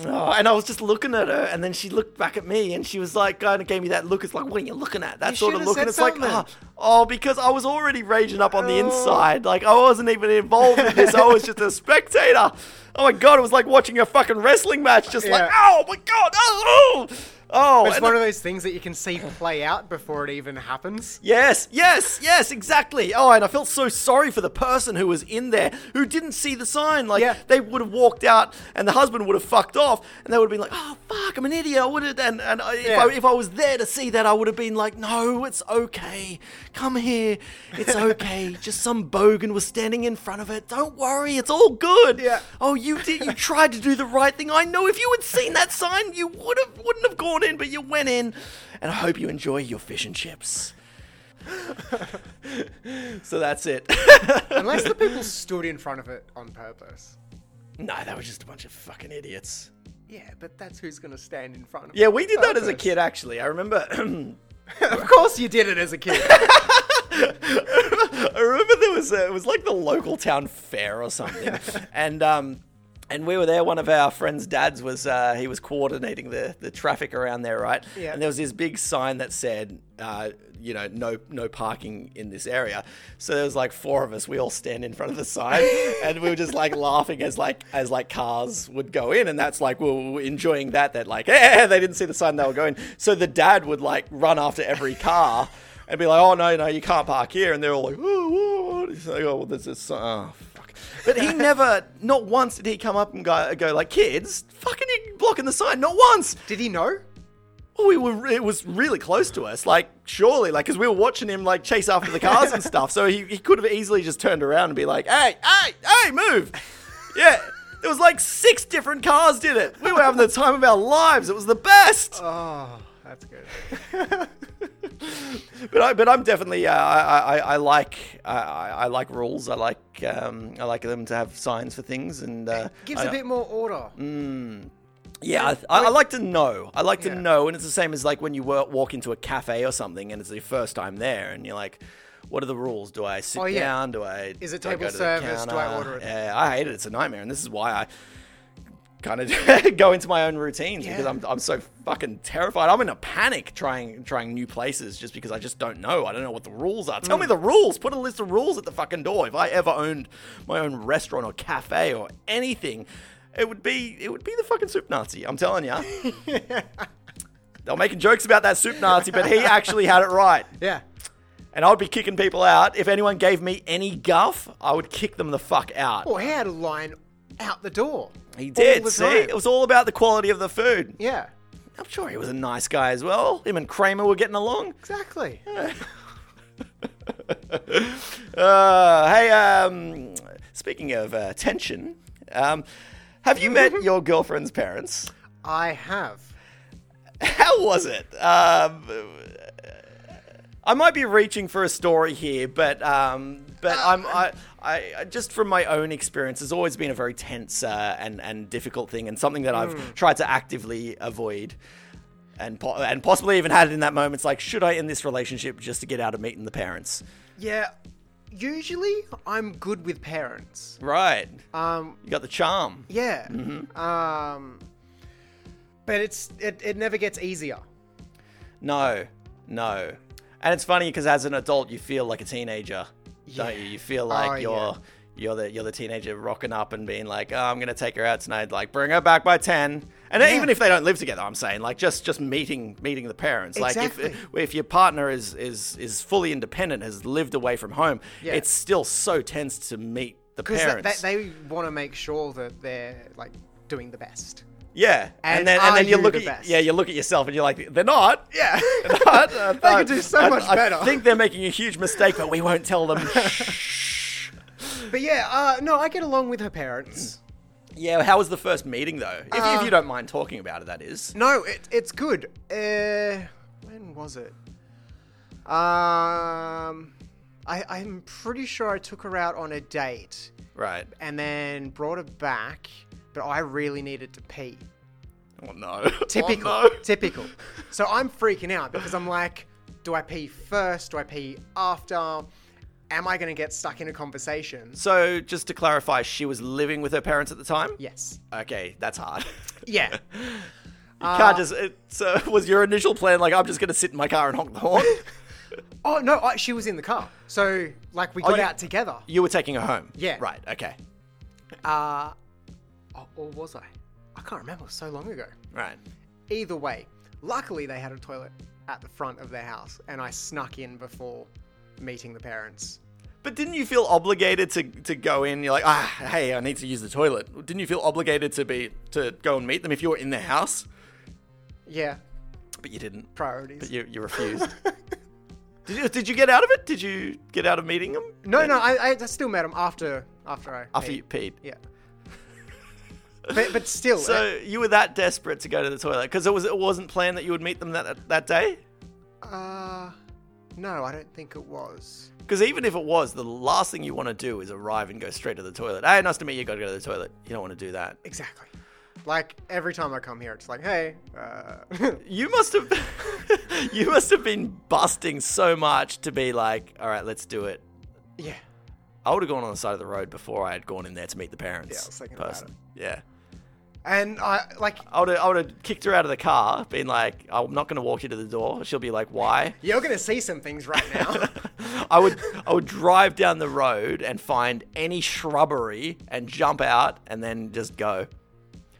Oh, and I was just looking at her, and then she looked back at me, and she was like, kind of gave me that look. It's like, what are you looking at? That You sort of look. And it's like, something. oh, oh, because I was already raging up on the Oh. inside. Like, I wasn't even involved in this. I was just a spectator. Oh my god, it was like watching a fucking wrestling match. Just like, oh my god, oh, oh. Oh. It's one the- of those things that you can see play out before it even happens. Yes, yes, yes, exactly. Oh, and I felt so sorry for the person who was in there who didn't see the sign. Like, Yeah. they would have walked out, and the husband would have fucked off, and they would have been like, "Oh fuck, I'm an idiot." I would have, and and I, if, I, if I was there to see that, I would have been like, "No, it's okay. Come here. It's okay. Just some bogan was standing in front of it. Don't worry, it's all good." Yeah. Oh, you did. You tried to do the right thing. I know. If you had seen that sign, you would have wouldn't have gone in, but you went in. And I hope you enjoy your fish and chips. so that's it. Unless the people stood in front of it on purpose. no, they were just a bunch of fucking idiots. Yeah, but that's who's going to stand in front of it. Yeah, we did that as a kid. Actually, I remember. of course you did it as a kid. I remember there was a, it was like the local town fair or something, and um, and we were there. One of our friends' dads was uh, he was coordinating the the traffic around there, right? Yeah. And there was this big sign that said, uh, you know, no no parking in this area. So there was like four of us. We all stand in front of the sign, and we were just like laughing as like as like cars would go in, and that's like we were enjoying that. That like, eh, they didn't see the sign they were going. So the dad would like run after every car. And be like, oh no, no, you can't park here, and they're all like, oh, what? He's like, oh, well, there's this, oh, fuck. But he never, not once did he come up and go, go like, kids, fucking you blocking the sign, not once. Did he know? Well, we were, it was really close to us, like, surely, like, because we were watching him, like, chase after the cars and stuff. So he, he could have easily just turned around and be like, hey, hey, hey, move. Yeah. There was like six different cars did it. We were having the time of our lives. It was the best. Oh, that's good. but I, but I'm definitely uh, I, I, I like I, I like rules. I like um, I like them to have signs for things and uh, Gives I- a bit more order. Yeah, I, I, I like to know. I like to Yeah. know, and it's the same as like when you walk into a cafe or something, and it's your first time there, and you're like, "What are the rules? Do I sit Oh, yeah. down? Do I? Is it table go to the service? Do I order it? Yeah, I hate it. It's a nightmare, and this is why I kind of go into my own routines because I'm, I'm so fucking terrified. I'm in a panic trying trying new places just because I just don't know. I don't know what the rules are. Mm. Tell me the rules. Put a list of rules at the fucking door. If I ever owned my own restaurant or cafe or anything, it would be it would be the fucking soup Nazi. I'm telling you. They were making jokes about that soup Nazi, but he actually had it right. Yeah. And I would be kicking people out. If anyone gave me any guff, I would kick them the fuck out. Well, he had a line out the door. He did. See, time. it was all about the quality of the food. Yeah. I'm sure he was a nice guy as well. Him and Kramer were getting along. Exactly. Uh, hey, um, speaking of uh, tension, um, have you met your girlfriend's parents? I have. How was it? Um, I might be reaching for a story here, but um, but I'm I, I I- just from my own experience, has always been a very tense uh, and and difficult thing, and something that I've tried to actively avoid. and po- and possibly even had it in that moment. It's like, should I end this relationship just to get out of meeting the parents? Yeah. Usually, I'm good with parents. Right. Um, You got the charm. yeah. Um, but it's it, it never gets easier. No, no. And it's funny because as an adult, you feel like a teenager, don't you? You feel like Oh, you're yeah. you're the you're the teenager rocking up and being like, oh, I'm gonna take her out tonight. Like, bring her back by ten. And Yeah. even if they don't live together, I'm saying like just just meeting meeting the parents. Like Exactly. if if your partner is is is fully independent, has lived away from home, Yeah. it's still so tense to meet the parents. they, they want to make sure that they're like doing the best. Yeah, and, And then and then you look the at best? yeah you look at yourself and you're like they're not. Yeah. They're not. Uh, They could do so I- much I better. I think they're making a huge mistake, but we won't tell them. but yeah, uh, no, I get along with her parents. yeah, how was the first meeting though? If, Uh, if you don't mind talking about it, that is. No, it, it's good. Uh, when was it? Um, I, I'm pretty sure I took her out on a date Right. and then brought her back, but I really needed to pee. Oh no. Typical. Oh, no. Typical. So I'm freaking out because I'm like, do I pee first? Do I pee after? Am I going to get stuck in a conversation? So just to clarify, she was living with her parents at the time. Yes. Okay, that's hard. Yeah. You can't just. It, so was your initial plan like I'm just gonna sit in my car and honk the horn? Oh no, I, she was in the car. So like we Oh, got you- out together. you were taking her home. Yeah. Right. Okay. Uh, oh, or was I? I can't remember. It was so long ago. Right. Either way, luckily they had a toilet at the front of their house, and I snuck in before meeting the parents. But didn't you feel obligated to, to go in? You're like, ah, hey, I need to use the toilet. Didn't you feel obligated to be to go and meet them if you were in their house? Yeah, But you didn't. priorities. But you, you refused. did you did you get out of it? Did you get out of meeting them? no, no, I, I still met him after after I. After peed. you peed. Yeah. But but still, So you were that desperate to go to the toilet because it was it wasn't planned that you would meet them that that day. uh, no, I don't think it was. Because even if it was, the last thing you want to do is arrive and go straight to the toilet. Hey, nice to meet you. Got to go to the toilet. You don't want to do that. Exactly. Like every time I come here, it's like, hey, uh, You must have, you must have been busting so much to be like, all right, let's do it. yeah, I would have gone on the side of the road before I had gone in there to meet the parents. Yeah, I was thinking about person. Yeah. And I like I would have, I would have kicked her out of the car, been like, I'm not going to walk you to the door. She'll be like, why? you're gonna see some things right now. I would, I would drive down the road and find any shrubbery and jump out and then just go.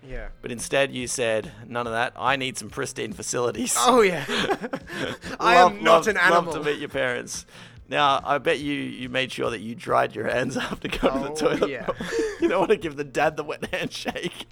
yeah. But instead, you said, none of that. I need some pristine facilities. Oh yeah. I Love- am not love- an animal. Love to meet your parents. Now, I bet you you made sure that you dried your hands after going to Oh, the toilet. yeah. you don't want to give the dad the wet handshake.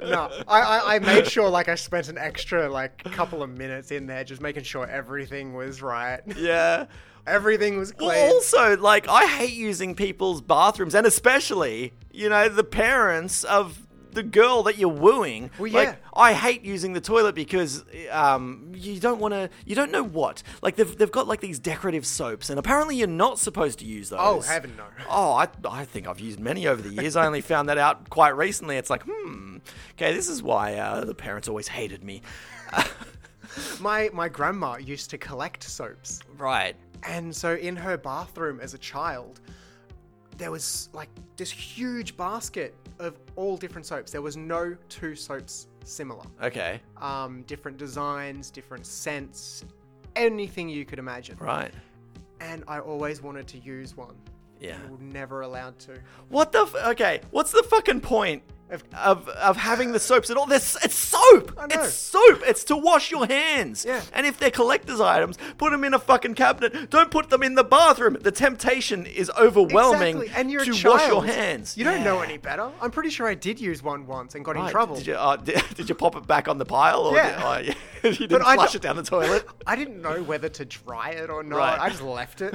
No, I, I I made sure like I spent an extra like couple of minutes in there just making sure everything was right. Yeah. Everything was clean. Well, also, like, I hate using people's bathrooms, and especially, you know, the parents of the girl that you're wooing. Well, Like. I hate using the toilet because um, you don't want to, you don't know what. Like, they've, they've got, like, these decorative soaps, and apparently you're not supposed to use those. Oh, heaven no. Oh, I, I think I've used many over the years. I only found that out quite recently. It's like, hmm, okay, this is why uh, the parents always hated me. My my grandma used to collect soaps. Right. And so in her bathroom as a child, there was like this huge basket of all different soaps. There was no two soaps similar. Okay. Um, different designs, different scents, anything you could imagine. Right. And I always wanted to use one. Yeah. Was never allowed to. What the? F- okay, what's the fucking point Of- of of having the soaps at all? This it's soap. It's soap. It's to wash your hands. Yeah. And if they're collector's items, put them in a fucking cabinet. Don't put them in the bathroom. The temptation is overwhelming Exactly. And you're to a child. wash your hands. You don't know any better. I'm pretty sure I did use one once and got in trouble. Did you, uh, did, did you pop it back on the pile? Or Yeah. Did, yeah. you didn't I flush it down the toilet? I didn't know whether to dry it or not. Right. I just left it.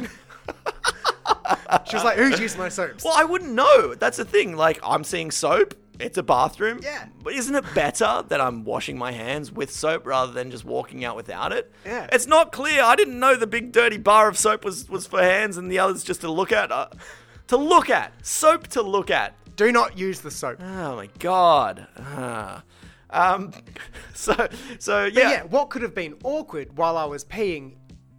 she was like, "Who's used my soaps?" Well, I wouldn't know. That's the thing. Like, I'm seeing soap. It's a bathroom. Yeah. But isn't it better that I'm washing my hands with soap rather than just walking out without it? Yeah. It's not clear. I didn't know the big dirty bar of soap was, was for hands and the others just to look at. Uh, to look at. Soap to look at. Do not use the soap. Oh my god. Ah. Um, so so But yeah, yeah, what could have been awkward while I was peeing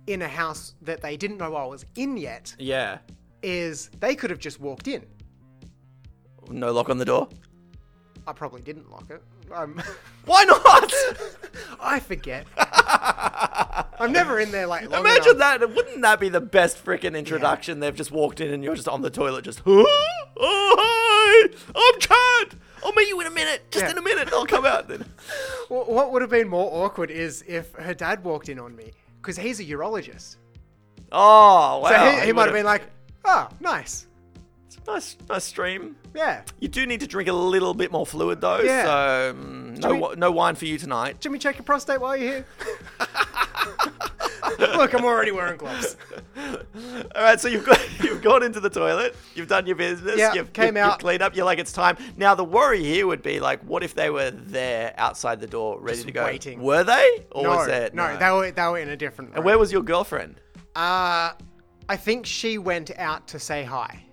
in a house that they didn't know I was in yet yeah. is they could have just walked in. No lock on the door. I probably didn't lock it. Um, Why not? I forget. I'm never in there like long Imagine enough. that. Wouldn't that be the best freaking introduction? They've just walked in and you're just on the toilet, just, oh, hi, I'm Chad. I'll meet you in a minute. Just Yeah. in a minute. I'll come out then. Wh- What would have been more awkward is if her dad walked in on me because he's a urologist. Oh, wow. So he, he might have would've- been like, "Oh, nice, nice, nice stream. yeah." You do need to drink a little bit more fluid though. Yeah. So mm, no, wi- no wine for you tonight. Jimmy, check your prostate while you're here. Look, I'm already wearing gloves. All right, so you've got you've gone into the toilet, you've done your business, Yeah, you've, came you've, you've out. cleaned up. You're like, it's time. Now the worry here would be like, what if they were there outside the door, ready Just to go? waiting. Were they, or no, was it? no, they were they were in a different. And where was your girlfriend? Uh, I think she went out to say hi.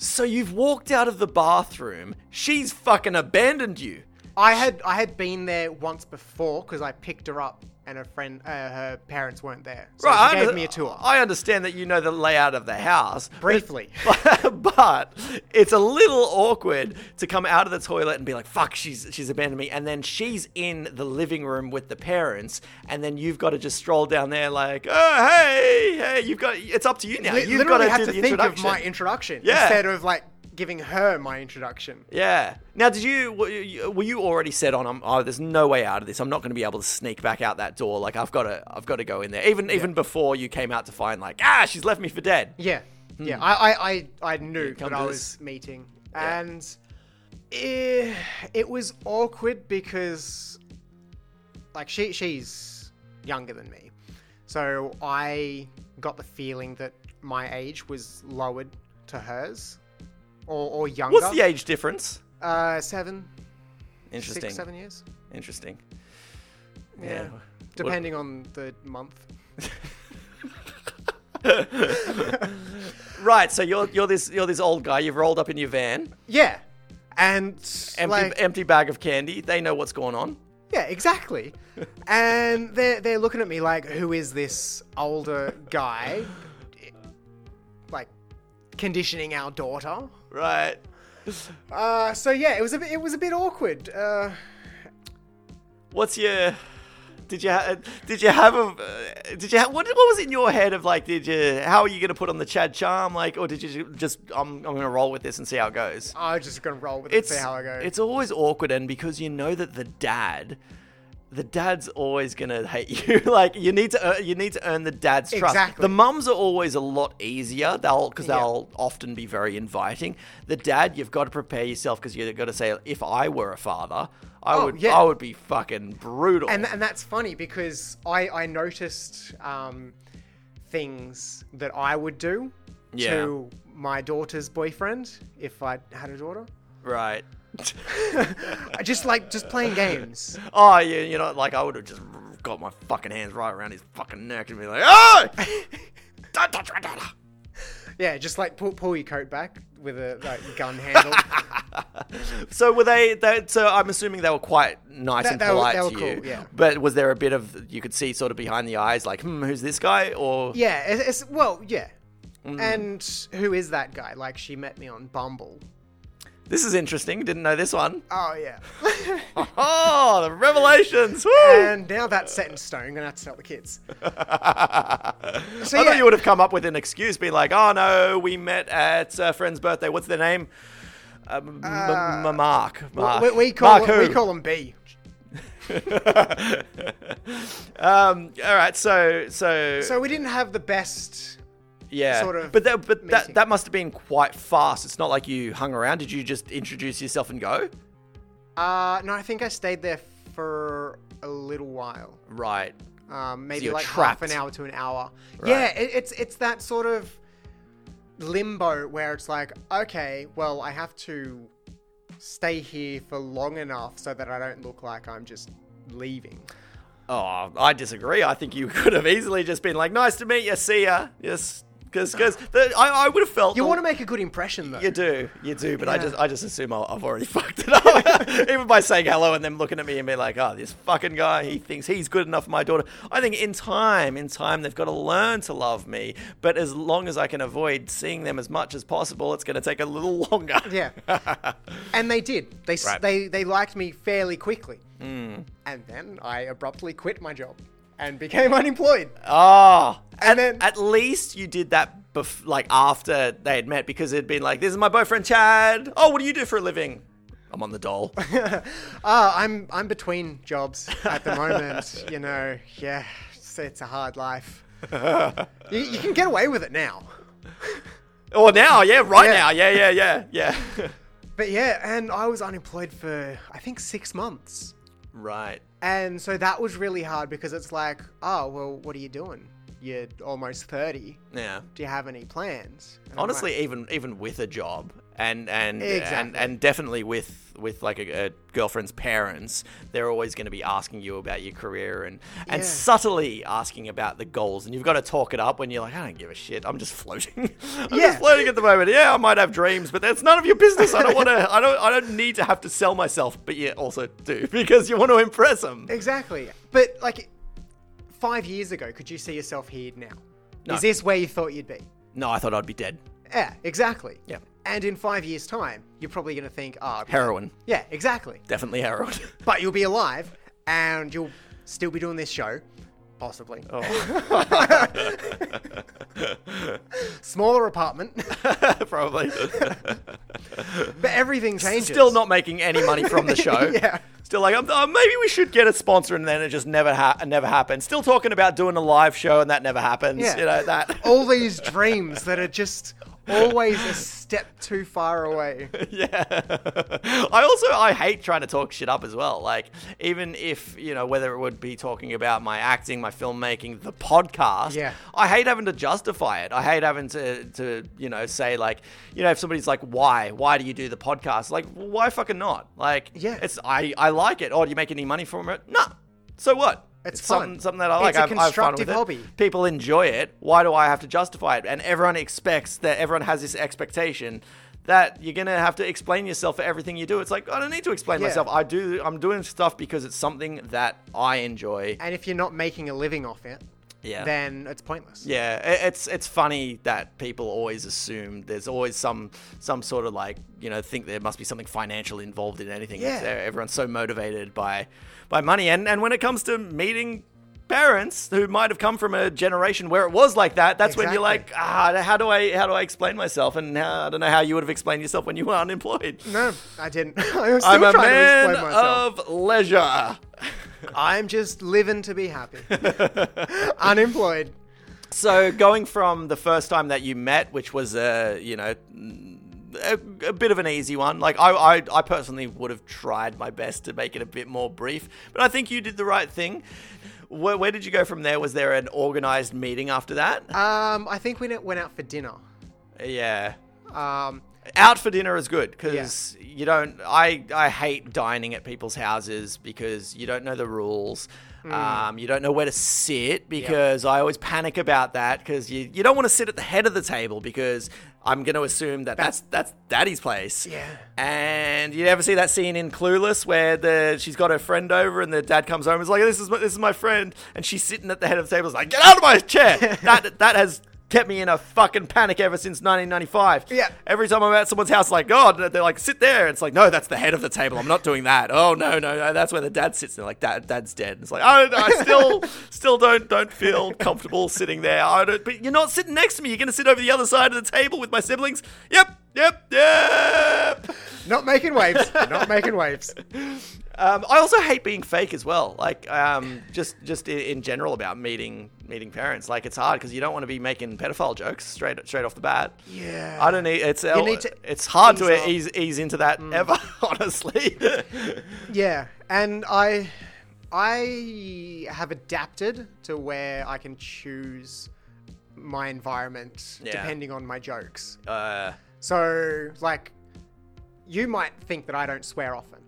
So you've walked out of the bathroom. She's fucking abandoned you. I had I had been there once before because I picked her up and her friend, uh, her parents weren't there, so I she gave under- me a tour I understand that you know the layout of the house. briefly. But, but it's a little awkward to come out of the toilet and be like, "Fuck, she's she's abandoned me," and then she's in the living room with the parents, and then you've got to just stroll down there like, "Oh, hey, hey, you've got it's up to you now. Li- you've got to had do to the think of my introduction Yeah. instead of like giving her my introduction. yeah. Now, did you were you, already set on? Um, oh, there's no way out of this. I'm not going to be able to sneak back out that door. Like I've got to I've got to go in there. Even even before you came out to find like, ah, she's left me for dead. Yeah, yeah. I, I, I, I knew that I this. was meeting, Yeah. and it, it was awkward because, like, she she's younger than me, so I got the feeling that my age was lowered to hers, or or younger. What's the age difference? Uh, seven, Interesting. six, seven years. Interesting. Yeah, Yeah. depending on the month. Right, so you're you're this you're this old guy. You've rolled up in your van, Yeah, and empty like, empty bag of candy. They know what's going on. Yeah, exactly. and they're they're looking at me like, who is this older guy? Conditioning our daughter. Right. Uh, so yeah, it was a bit it was a bit awkward. Uh, What's your? Did you ha- did you have a uh, did you ha- what what was in your head of like did you how are you gonna put on the Chad charm like or did you just I'm I'm gonna roll with this and see how it goes. I was just gonna roll with it, It's see how I go. it's always awkward and because you know that the dad. The dad's always gonna hate you. like you need to, ear- you need to earn the dad's trust. Exactly. The mums are always a lot easier. They'll because they'll often be very inviting. The dad, you've got to prepare yourself because you've got to say, if I were a father, I Oh, would, yeah. I would be fucking brutal. and and that's funny because I I noticed um, things that I would do Yeah. to my daughter's boyfriend if I had a daughter. right. I just like just playing games. Oh, yeah, you know, like I would have just got my fucking hands right around his fucking neck and be like, oh, don't touch my daughter. Yeah, just like pull, pull your coat back with a like gun handle. So were they, they? So I'm assuming they were quite nice and they were- polite they were to cool, you. yeah. But was there a bit of you could see sort of behind the eyes, like, hmm, who's this guy? Or Yeah, it's, it's well, yeah. Mm. And who is that guy? Like she met me on Bumble. This is interesting. Didn't know this one. Oh yeah. Oh, the revelations! Woo! and now that's set in stone. I'm gonna have to tell the kids. I So thought you would have come up with an excuse, being like, "Oh no, we met at a friend's birthday. What's their name? Uh, m- m- m- Mark. Mark. we, we call Mark we call him B. um. All right. So so, So we didn't have the best. Yeah. sort of but that but that meeting. that must have been quite fast. It's not like you hung around. Did you just introduce yourself and go? Uh, no, I think I stayed there for a little while. Right. Um, maybe you're like half an hour to an hour. Right. Yeah, it, it's it's that sort of limbo where it's like, okay, well, I have to stay here for long enough so that I don't look like I'm just leaving. Oh, I disagree. I think you could have easily just been like, "Nice to meet you. See ya." Just because because I, I would have felt You want to make a good impression, though. You do, you do, but I just, I just assume I'll, I've already fucked it up, even by saying hello and them looking at me and being like, "Oh, this fucking guy, he thinks he's good enough for my daughter." I think in time, in time, they've got to learn to love me. But as long as I can avoid seeing them as much as possible, it's going to take a little longer. Yeah. and they did. They Right. they they liked me fairly quickly. Hmm. And then I abruptly quit my job and became unemployed. Oh, And and then- at least you did that, bef- like after they had met, because it'd been like, "This is my boyfriend Chad." Oh, what do you do for a living? I'm on the dole. Ah, I'm I'm between jobs at the moment. you know, yeah, it's, it's a hard life. you, you can get away with it now. oh, now, yeah, right Yeah. now, yeah, yeah, yeah, yeah. But yeah, and I was unemployed for I think six months. right. And so that was really hard because it's like, oh, well, what are you doing? You're almost 30. Yeah. Do you have any plans? And Honestly, like, even even with a job and and and, and definitely with with like a, a girlfriend's parents, they're always going to be asking you about your career and and Yeah. subtly asking about the goals, and you've got to talk it up when you're like, I don't give a shit, I'm just floating, I'm Yeah. just floating at the moment. Yeah, I might have dreams, but that's none of your business. I don't want to. I don't. I don't need to have to sell myself, but you also do because you want to impress them. Exactly. But like five years ago, could you see yourself here now? No. Is this where you thought you'd be? No, I thought I'd be dead. Yeah, exactly. Yeah. And in five years' time, you're probably going to think, ah, oh, Heroin, Yeah, exactly. definitely heroin. But you'll be alive and you'll still be doing this show. Possibly. Oh. Smaller apartment, Probably. but everything changes. Still not making any money from the show. Yeah. Still like, um, uh, maybe we should get a sponsor, and then it just never ha- never happened. Still talking about doing a live show, and that never happens. Yeah. You know that. All these dreams that are just always a step too far away. yeah. I also I hate trying to talk shit up as well. Like even if you know whether it would be talking about my acting, my filmmaking, the podcast. Yeah. I hate having to justify it. I hate having to to you know say like you know if somebody's like why why do you do the podcast like why fucking not like Yeah. it's I I like it. Oh, do you make any money from it? No. So what? It's something, fun. something that I like. It's a I've- I've fun constructive it. hobby. People enjoy it. Why do I have to justify it? And everyone expects that everyone has this expectation that you're gonna have to explain yourself for everything you do. It's like I don't need to explain Yeah. myself. I do. I'm doing stuff because it's something that I enjoy. And if you're not making a living off it, Yeah. then it's pointless. Yeah, it's it's funny that people always assume there's always some some sort of like you know think there must be something financial involved in anything. Yeah. Uh, everyone's so motivated by by money, and and when it comes to meeting parents who might have come from a generation where it was like that, that's when you're like, ah, how do I how do I explain myself? And how, I don't know how you would have explained yourself when you were unemployed. No, I didn't. I was still I'm a trying to man explain myself. of leisure. I'm just living to be happy. Unemployed. So going from the first time that you met, which was a you know a, a bit of an easy one, like I, I I personally would have tried my best to make it a bit more brief, but I think you did the right thing. Where, where did you go from there? Was there an organized meeting after that? Um, I think we went out for dinner. yeah. Um, Out for dinner is good because you don't. I I hate dining at people's houses because you don't know the rules. Um, you don't know where to sit because I always panic about that because you, you don't want to sit at the head of the table because I'm going to assume that that's that's daddy's place. Yeah. And you ever see that scene in Clueless where the she's got her friend over and the dad comes home and is like, "This is my, this is my friend," and she's sitting at the head of the table, is like, "Get out of my chair!" that that has kept me in a fucking panic ever since 1995. Yeah. Every time I'm at someone's house, like, oh, they're like, sit there. It's like, no, that's the head of the table. I'm not doing that. Oh no, no, no. That's where the dad sits. They're like, dad, dad's dead. It's like, oh, I, I still, still don't, don't feel comfortable sitting there. I don't. But you're not sitting next to me. You're gonna sit over the other side of the table with my siblings. Yep, yep, yep. not making waves. not making waves. Um, I also hate being fake as well. Like, um, just just in general about meeting meeting parents. Like, it's hard because you don't want to be making pedophile jokes straight straight off the bat. Yeah. I don't need. It's need to it's hard ease to up. Mm. ease ease into that ever. Honestly. Yeah, and I, I have adapted to where I can choose my environment Yeah. depending on my jokes. uh, So, like, you might think that I don't swear often,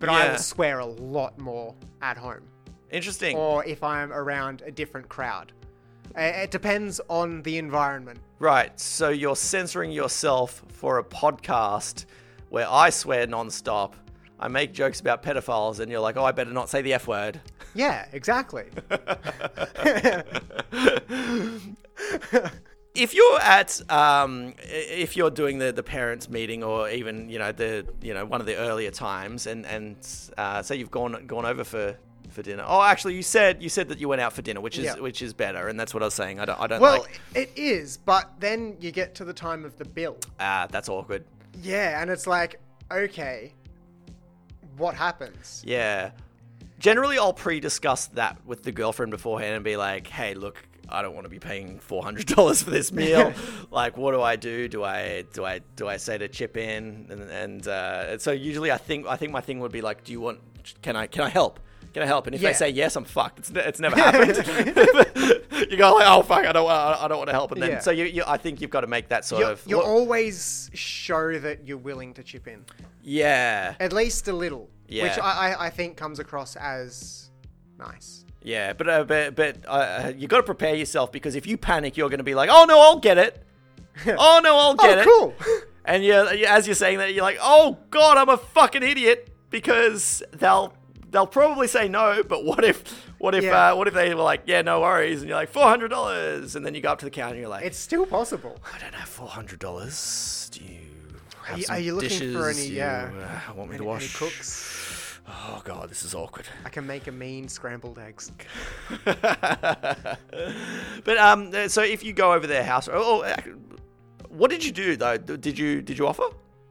but I Yeah. will swear a lot more at home interesting. or if I'm around a different crowd. Uh, It depends on the environment. Right. So you're censoring yourself for a podcast where I swear nonstop. I make jokes about pedophiles, and you're like, "Oh, I better not say the f word." Yeah, exactly. if you're at um, if you're doing the, the parents meeting or even you know the you know one of the earlier times and and uh, say you've gone gone over for for dinner oh actually you said you said that you went out for dinner which is Yeah. which is better and that's what I was saying I don't I don't well, like it is, but then you get to the time of the bill. ah that's awkward Yeah, and it's like, okay, what happens? yeah generally I'll pre-discuss that with the girlfriend beforehand and be like hey look I don't want to be paying four hundred dollars for this meal. like, what do I do? Do I do I do I say to chip in? And, and uh, so usually, I think I think my thing would be like, do you want? Can I can I help? Can I help? And if Yeah. they say yes, I'm fucked. It's, it's never happened. you go like, oh fuck, I don't want I don't want to help. And then Yeah. so you, you I think you've got to make that sort You of you look- always show that you're willing to chip in, yeah at least a little, which Yeah. I, I, I think comes across as nice. Yeah. But uh, but but uh, you got to prepare yourself because if you panic, you're going to be like, oh no, I'll get it. oh no, I'll get it. oh, it. cool. And you as you're saying that, you're like, "Oh God, I'm a fucking idiot," because they'll they'll probably say no. But what if what if Yeah. uh, what if they were like, "Yeah, no worries," and you're like, four hundred dollars, and then you go up to the counter and you're like, it's still possible. "I don't have four hundred dollars. Do you?" Have Are you- some are you looking dishes for any- yeah. uh, want me Any, to any wash? cooks? Oh god, this is awkward. I can make a mean scrambled eggs. but um, uh, so if you go over their house, oh, oh, what did you do though? Did you did you offer?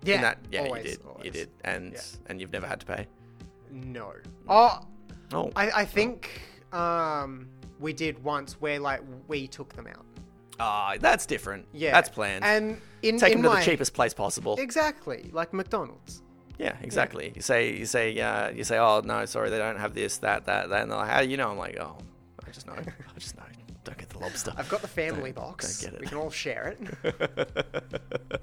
Yeah, that, yeah, always, you did. You did, and Yeah. and you've never had to pay. No. Oh, Oh, I, I think um, we did once where like we took them out. Ah, that's different. Yeah, that's planned. And in Take in them to my, the cheapest place possible. Exactly, like McDonald's. Yeah, exactly. You say, you say, uh, you say, oh no, sorry, they don't have this, that, that, that, and they're like, how do you know? I'm like, oh, I just know, I just know. Don't get the lobster. I've got the family Don't- box. don't get it. We can all share it.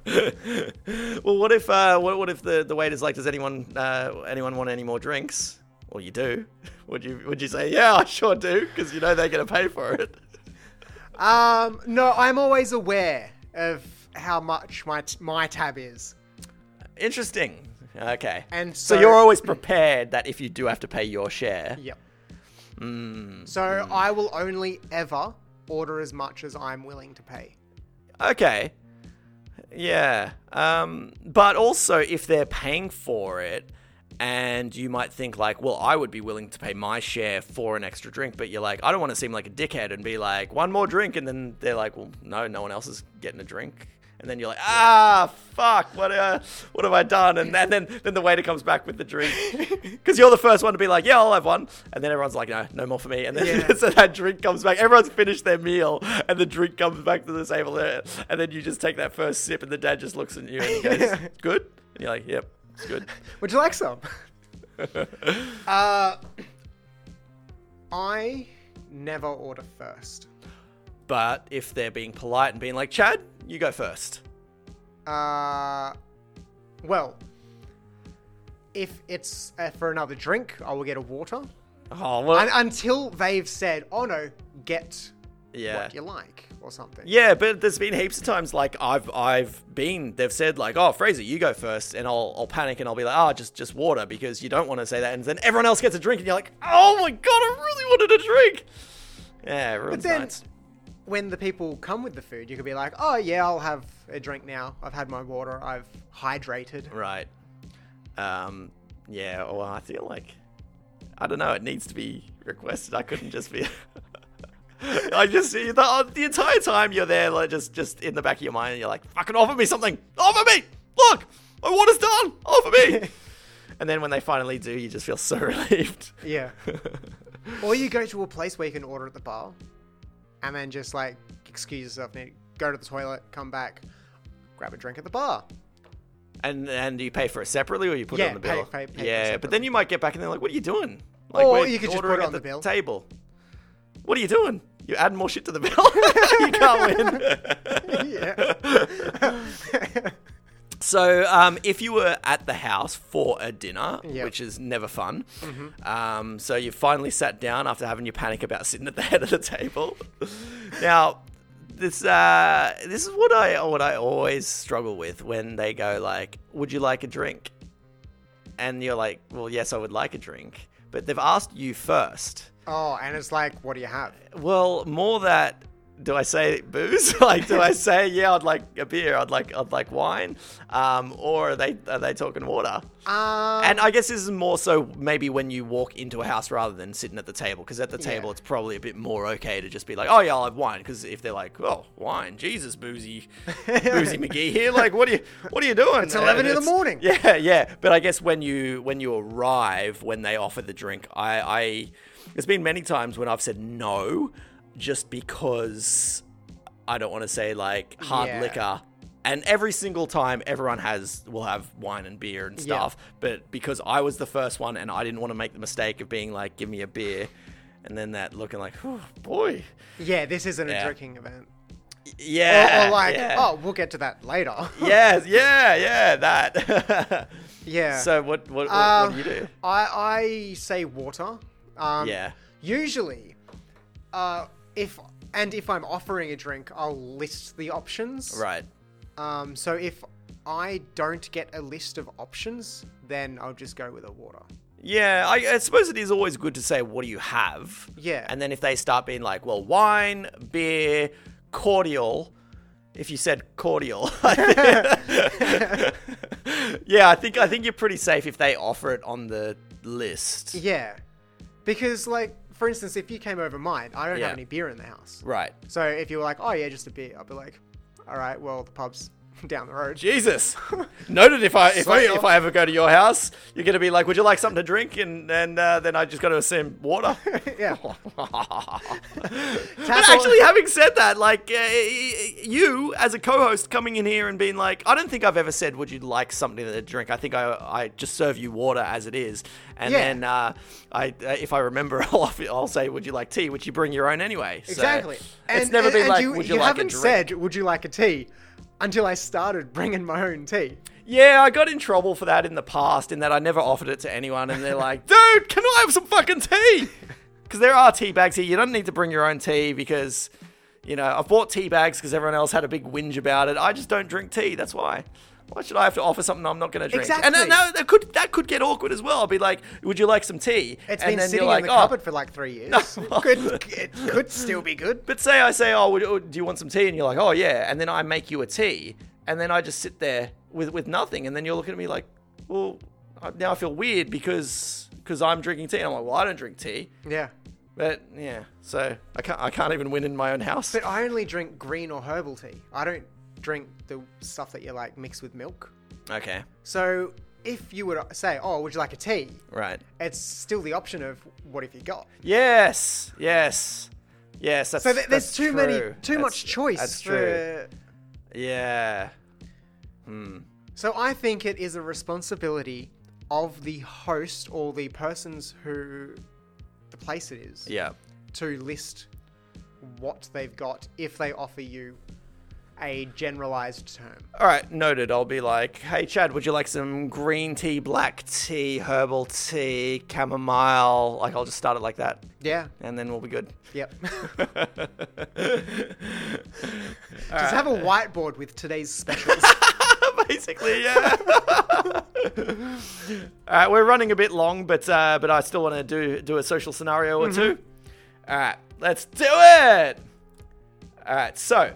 well, what if, uh, what, what if the the waiter's like, does anyone, uh, anyone want any more drinks? Well, you do. Would you, would you say, yeah, I sure do, because you know they're gonna pay for it. Um, no, I'm always aware of how much my t- my tab is, Interesting. Okay. and so so, you're always prepared that if you do have to pay your share. Yep. Mm, So I will only ever order as much as I'm willing to pay. Okay. Yeah. Um, but also, if they're paying for it, and you might think like, well, I would be willing to pay my share for an extra drink, but you're like, I don't want to seem like a dickhead and be like, one more drink, and then they're like, well, no, no one else is getting a drink. And then you're like, ah, fuck, what, uh, what have I done? And, then then, then the waiter comes back with the drink. Because you're the first one to be like, yeah, I'll have one. And then everyone's like, no, no more for me. And then Yeah. so that drink comes back. Everyone's finished their meal, and the drink comes back to the table there. And then you just take that first sip, and the dad just looks at you and he goes, good? And you're like, yep, it's good. Would you like some? uh, I never order first. But if they're being polite and being like, Chad, you go first. Uh, well, if it's uh, for another drink, I will get a water. Oh, well, Un- until they've said, "Oh no, get yeah. what you like" or something. Yeah, but there's been heaps of times like I've I've been they've said like oh Fraser you go first and I'll I'll panic and I'll be like oh just just water because you don't want to say that and then everyone else gets a drink and you're like oh my god I really wanted a drink yeah everyone's then- nuts. When the people come with the food, you could be like, "Oh yeah, I'll have a drink now. I've had my water. I've hydrated." right um yeah well I feel like I don't know it needs to be requested I couldn't just be I just see the, the entire time you're there like just just in the back of your mind you're like fucking offer me something offer me look my water's done offer me and then when they finally do you just feel so relieved Yeah. or you go to a place where you can order at the bar, and then just like excuse yourself, need go to the toilet, come back, grab a drink at the bar. and and do you pay for it separately or you put it on the bill? pay- pay it yeah but then you might get back and they're like what are you doing? Or you could just put it on the bill. table. What are you doing? You're adding more shit to the bill. You can't win. Yeah. So, um, if you were at the house for a dinner, Yep. which is never fun, um, so you finally sat down after having your panic about sitting at the head of the table. now, this uh, this is what I what I always struggle with when they go like, "Would you like a drink?" And you're like, "Well, yes, I would like a drink," but they've asked you first. Oh, and it's like, what do you have? Well, more that do I say booze? like, do I say yeah, I'd like a beer, I'd like I'd like wine, um, or are they are they talking water? Um, And I guess this is more so maybe when you walk into a house rather than sitting at the table, because at the table Yeah. it's probably a bit more okay to just be like, oh yeah, I'll have wine, because if they're like, oh wine, Jesus, boozy, boozy McGee here, like what are you what are you doing? It's 11 in the morning. Yeah, yeah. But I guess when you when you arrive, when they offer the drink, I, I there's been many times when I've said no, just because I don't want to say like hard Yeah. liquor. And every single time, everyone has will have wine and beer and Yeah. stuff. But because I was the first one, and I didn't want to make the mistake of being like, "Give me a beer," and then that looking like, "Oh boy, yeah, this isn't Yeah. a drinking event. yeah," or, or like, yeah. oh, we'll get to that later. yeah, yeah, yeah, that. yeah. So what what, what, Um, what do you do? I I say water. Um, Yeah. Usually, uh, if and if I'm offering a drink, I'll list the options. Right. Um, so if I don't get a list of options, then I'll just go with a water. Yeah, I, I suppose it is always good to say, what do you have? Yeah. And then if they start being like, well, wine, beer, cordial, if you said cordial, yeah, I think I think you're pretty safe if they offer it on the list. Yeah, because like for instance, if you came over mine, I don't Yeah. have any beer in the house. Right. So if you were like, oh yeah, just a beer, I'll be like, all right, well the pub's down the road. Jesus. Noted. If I if I if I ever go to your house, you're gonna be like, would you like something to drink? And and uh, then I just got to assume water. yeah. but actually, having said that, like uh, you as a co-host coming in here and being like, I don't think I've ever said, "Would you like something to drink?" I think I I just serve you water as it is, and Yeah. then uh, I uh, if I remember, I'll, I'll say, "Would you like tea?" Which you bring your own anyway. So Exactly. it's never been like, "Would you, like a haven't drink?" said, would you like a tea? Until I started bringing my own tea. Yeah, I got in trouble for that in the past, in that I never offered it to anyone, and they're like, "Dude, can I have some fucking tea?" Because there are tea bags here. You don't need to bring your own tea because, you know, I've bought tea bags because everyone else had a big whinge about it. I just don't drink tea. That's why. Why should I have to offer something I'm not going to drink? And Exactly. then, no, that could that could get awkward as well. I'll be like, "Would you like some tea?" It's and been then sitting you're in the "Oh." cupboard for like three years. could, it could still be good. But say I say, "Oh, would, do you want some tea?" And you're like, "Oh yeah," and then I make you a tea, and then I just sit there with with nothing, and then you're looking at me like, "Well, now I feel weird because because I'm drinking tea." And I'm like, "Well, I don't drink tea," Yeah. but yeah, so I can't I can't even win in my own house. But I only drink green or herbal tea. I don't drink the stuff that you like mixed with milk. Okay, So if you were to say, oh, would you like a tea? right. It's still the option of what have you got? Yes, yes, yes. That's So th- there's that's too many, too That's- much choice. That's for- true. Yeah. Hmm. So I think it is a responsibility of the host or the persons who the place it is Yeah. to list what they've got if they offer you a generalized term. All right, noted. I'll be like, hey, Chad, would you like some green tea, black tea, herbal tea, chamomile? Like, I'll just start it like that, Yeah. and then we'll be good. Yep. Just have a whiteboard with today's specials. Basically, yeah. All right, we're running a bit long, but uh, but I still want to do do a social scenario or two. All right, let's do it. All right, so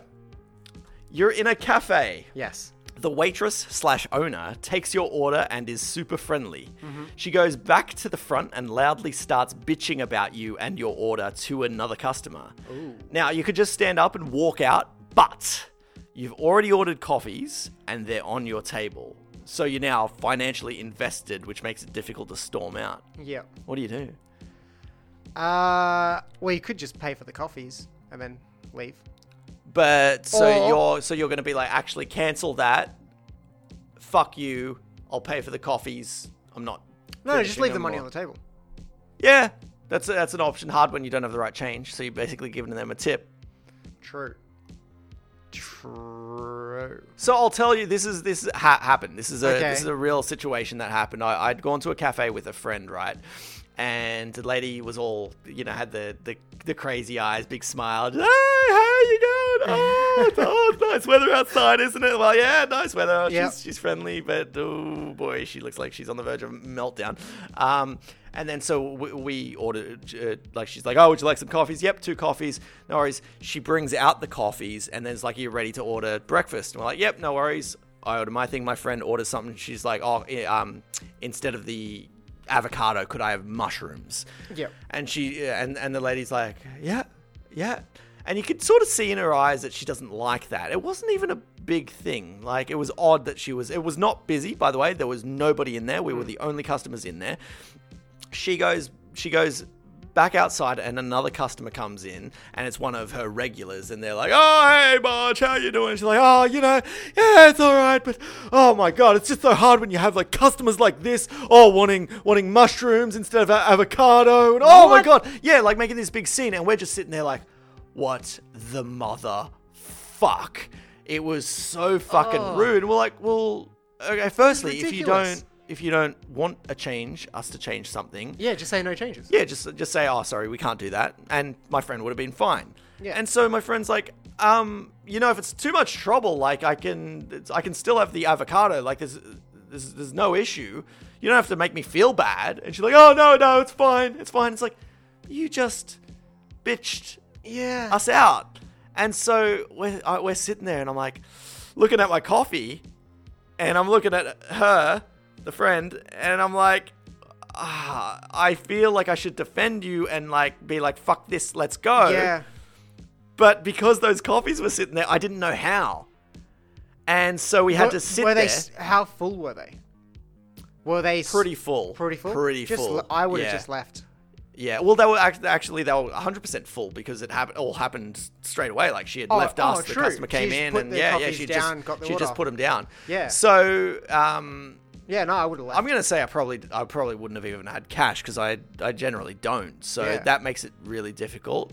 you're in a cafe. yes. The waitress slash owner takes your order and is super friendly. She goes back to the front and loudly starts bitching about you and your order to another customer. Now, you could just stand up and walk out, but you've already ordered coffees and they're on your table. So you're now financially invested, which makes it difficult to storm out. Yep. What do you do? Uh, well, you could just pay for the coffees and then leave. But so Or- you're so you're going to be like, actually cancel that. Fuck you. I'll pay for the coffees. I'm not. No, just leave the money on the table. Yeah, that's that's an option. Hard when you don't have the right change, so you're basically giving them a tip. True. True. True. So I'll tell you, this is this ha- happened. This is a Okay. this is a real situation that happened. I, I'd gone to a cafe with a friend, right? And the lady was all, you know, had the the, the crazy eyes, big smile. Just, Hey, how you going? Oh, it's, oh, nice weather outside, isn't it? Well, yeah, nice weather. Yep. She's she's friendly, but oh boy, she looks like she's on the verge of meltdown. Um, and then so we, we ordered, uh, like she's like, oh, would you like some coffees? Yep, two coffees. No worries. She brings out the coffees, and then it's like, you're ready to order breakfast. And we're like, yep, no worries. I order my thing. My friend orders something. She's like, oh, um, instead of the avocado, could I have mushrooms? Yep. And she and and the lady's like, yeah, yeah. And you could sort of see in her eyes that she doesn't like that. It wasn't even a big thing. Like it was odd that she was. It was not busy, by the way. There was nobody in there. We were mm. the only customers in there. She goes. She goes back outside, and another customer comes in, and it's one of her regulars, and they're like, "Oh, hey, Marge, how you doing?" She's like, "Oh, you know, yeah, it's all right, but oh my god, it's just so hard when you have like customers like this, oh, wanting wanting mushrooms instead of avocado, and oh my god, yeah, like making this big scene, and we're just sitting there like, what the mother fuck? It was so fucking Oh. rude. And we're like, well, okay. Firstly, if you don't if you don't want a change, us to change something, Yeah, just say no changes. yeah, just just say, oh, sorry, we can't do that, and my friend would have been fine. Yeah. And so my friend's like, um, you know, if it's too much trouble, like I can, it's, I can still have the avocado. Like there's, there's, there's no issue. You don't have to make me feel bad. And she's like, oh no, no, it's fine, it's fine. It's like, you just bitched Yeah. us out. And so we're, I- we're sitting there, and I'm like, looking at my coffee, and I'm looking at her, the friend, and I'm like, ah, I feel like I should defend you and like be like, fuck this, let's go. yeah. But because those coffees were sitting there, I didn't know how. And so we had to sit were there. they? How full were they? Were they pretty full. Pretty full. Pretty Just full. le- I would have Yeah. just left. Yeah, well, they were act- actually they were 100 percent full because it happened all happened straight away. Like she had Oh, left oh, us, the true. customer came She's in, and the yeah, yeah, she down, just got the she just put them down. Yeah. So um, Yeah, no, I would have. I'm gonna say I probably I probably wouldn't have even had cash because I I generally don't. So Yeah. that makes it really difficult.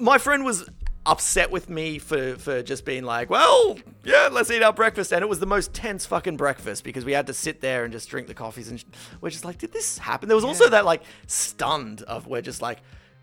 My friend was upset with me for for just being like, well, yeah, let's eat our breakfast, and it was the most tense fucking breakfast because we had to sit there and just drink the coffees, and sh- we're just like, did this happen? There was also that like stunned of we're just like.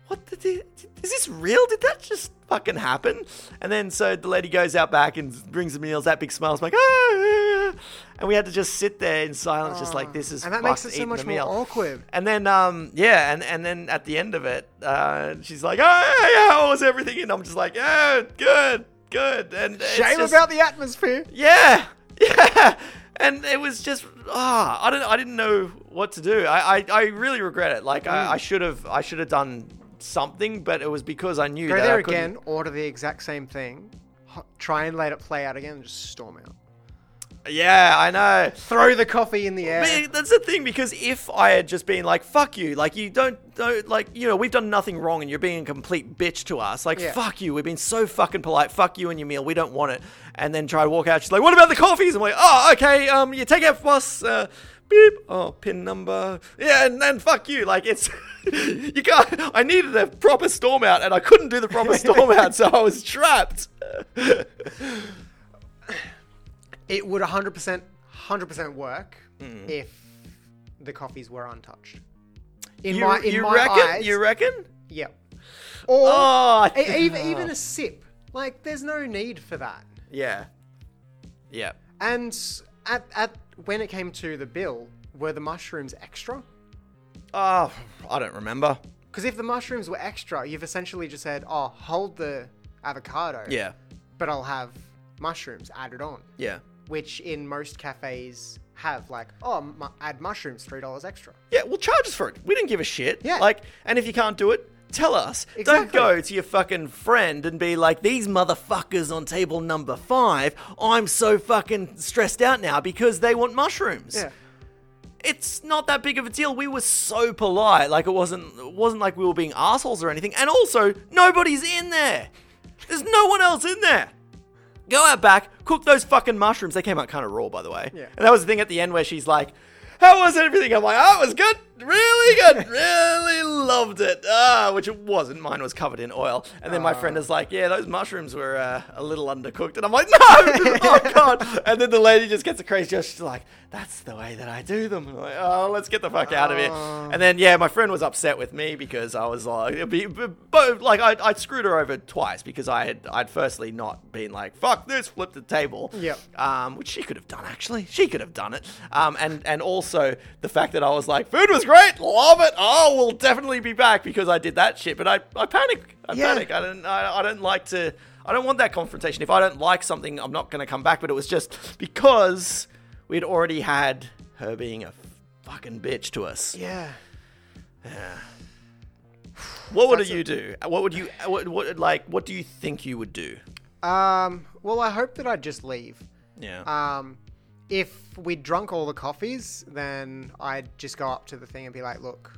What the, is this real? Did that just fucking happen? And then so the lady goes out back and brings the meals. That big smile smile's like, ah, and we had to just sit there in silence, just like this is and that makes it so much more awkward. And then, um, yeah, and, and then at the end of it, uh, she's like, "Oh, yeah, how was everything?" And I'm just like, "Yeah, good, good." And Shame just- about the atmosphere. yeah, yeah. And it was just, ah, I don't, I didn't know what to do. I, I, I really regret it. Like, Mm. I, I should have, I should have done something, but it was because I knew Go that there I again, order the exact same thing, try and let it play out again, and just storm out. Yeah, I know. Throw the coffee in the air. That's the thing because if I had just been like "fuck you," like you don't, don't like you know we've done nothing wrong and you're being a complete bitch to us, like Yeah. "fuck you," we've been so fucking polite, "fuck you" and your meal, we don't want it, and then try to walk out. She's like, "What about the coffees?" I'm like, "Oh, okay, um, you take out boss, uh, beep, oh, pin number, yeah, and then fuck you." Like it's you can't. I needed a proper storm out and I couldn't do the proper storm out, so I was trapped. it would 100% 100% work Mm. if the coffees were untouched. In you my in you my reckon? eyes, You reckon? yep. Or Oh, e- even even a sip. Like there's no need for that. yeah, yeah. And at at when it came to the bill, were the mushrooms extra? Oh, I don't remember. Because if the mushrooms were extra, you've essentially just said, "Oh, hold the avocado." Yeah, But I'll have mushrooms added on, yeah, which in most cafes have like, "Oh, mu- add mushrooms, three dollars extra." yeah. Well, charge us for it. We didn't give a shit. Yeah. Like, and if you can't do it, tell us. Don't Exactly. go to your fucking friend and be like, "These motherfuckers on table number five. I'm so fucking stressed out now because they want mushrooms." Yeah. It's not that big of a deal. We were so polite. Like it wasn't. It wasn't like we were being assholes or anything. And also, nobody's in there. There's no one else in there. Go out back, cook those fucking mushrooms. They came out kind of raw, by the way. Yeah. And that was the thing at the end where she's like, how was everything? I'm like, oh, it was good, really good, really loved it. Ah, which it wasn't. Mine was covered in oil. And then my friend is like, yeah, those mushrooms were uh, a little undercooked. And I'm like, no, oh god. And then the lady just gets a crazy. She's like, that's the way that I do them. I'm like, oh, let's get the fuck out of here. Oh. And then yeah, my friend was upset with me because I was like, be, but like I I screwed her over twice because I had I'd firstly not been like fuck this, flip the table. Yep. Um, which she could have done actually. She could have done it. Um, and and also the fact that I was like, food was great, love it. Oh, we'll definitely be back because I did that shit. But I I panic. I Yeah. panic. I don't I, I don't like to. I don't want that confrontation. If I don't like something, I'm not going to come back. But it was just because we'd already had her being a fucking bitch to us. Yeah. Yeah. What would That's you do? What would you what, what like what do you think you would do? Um. Well, I hope that I'd just leave. Yeah. Um, if we'd drunk all the coffees, then I'd just go up to the thing and be like, "Look,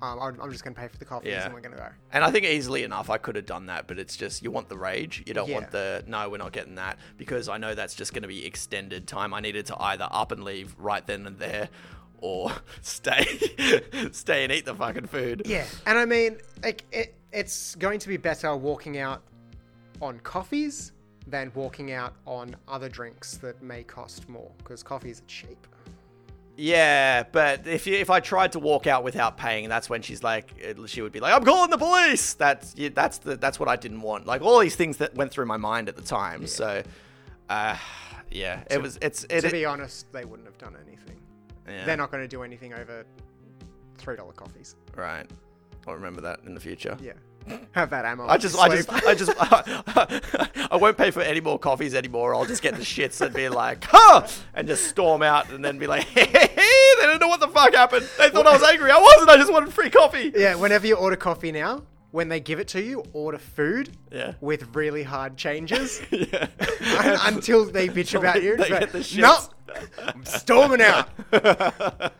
um, I'm I'm just gonna pay for the coffees, Yeah. and we're gonna go." and I think easily enough I could have done that, but it's just you want the rage. You don't Yeah. want the no, we're not getting that because I know that's just going to be extended time. I needed to either up and leave right then and there or stay stay and eat the fucking food. Yeah, and I mean, like, it, it's going to be better walking out on coffees than walking out on other drinks that may cost more because coffees are cheap. Yeah, but if you, if I tried to walk out without paying, that's when she's like, she would be like, "I'm calling the police." That's yeah, that's the that's what I didn't want. Like all these things that went through my mind at the time. So, uh, yeah, it was it's it, to it- be honest, they wouldn't have done anything. yeah, They're not going to do anything over three dollar coffees. right. I'll remember that in the future. Yeah, have that ammo. I just, I just. I just, I won't pay for any more coffees anymore. I'll just get the shits and be like, huh, and just storm out and then be like, hey, hey, hey, they don't know what the fuck happened. They thought I was angry. I wasn't. I just wanted free coffee. Yeah, whenever you order coffee now, when they give it to you, order food Yeah. with really hard changes yeah. Until they bitch about you. They get the shits. no, I'm storming out.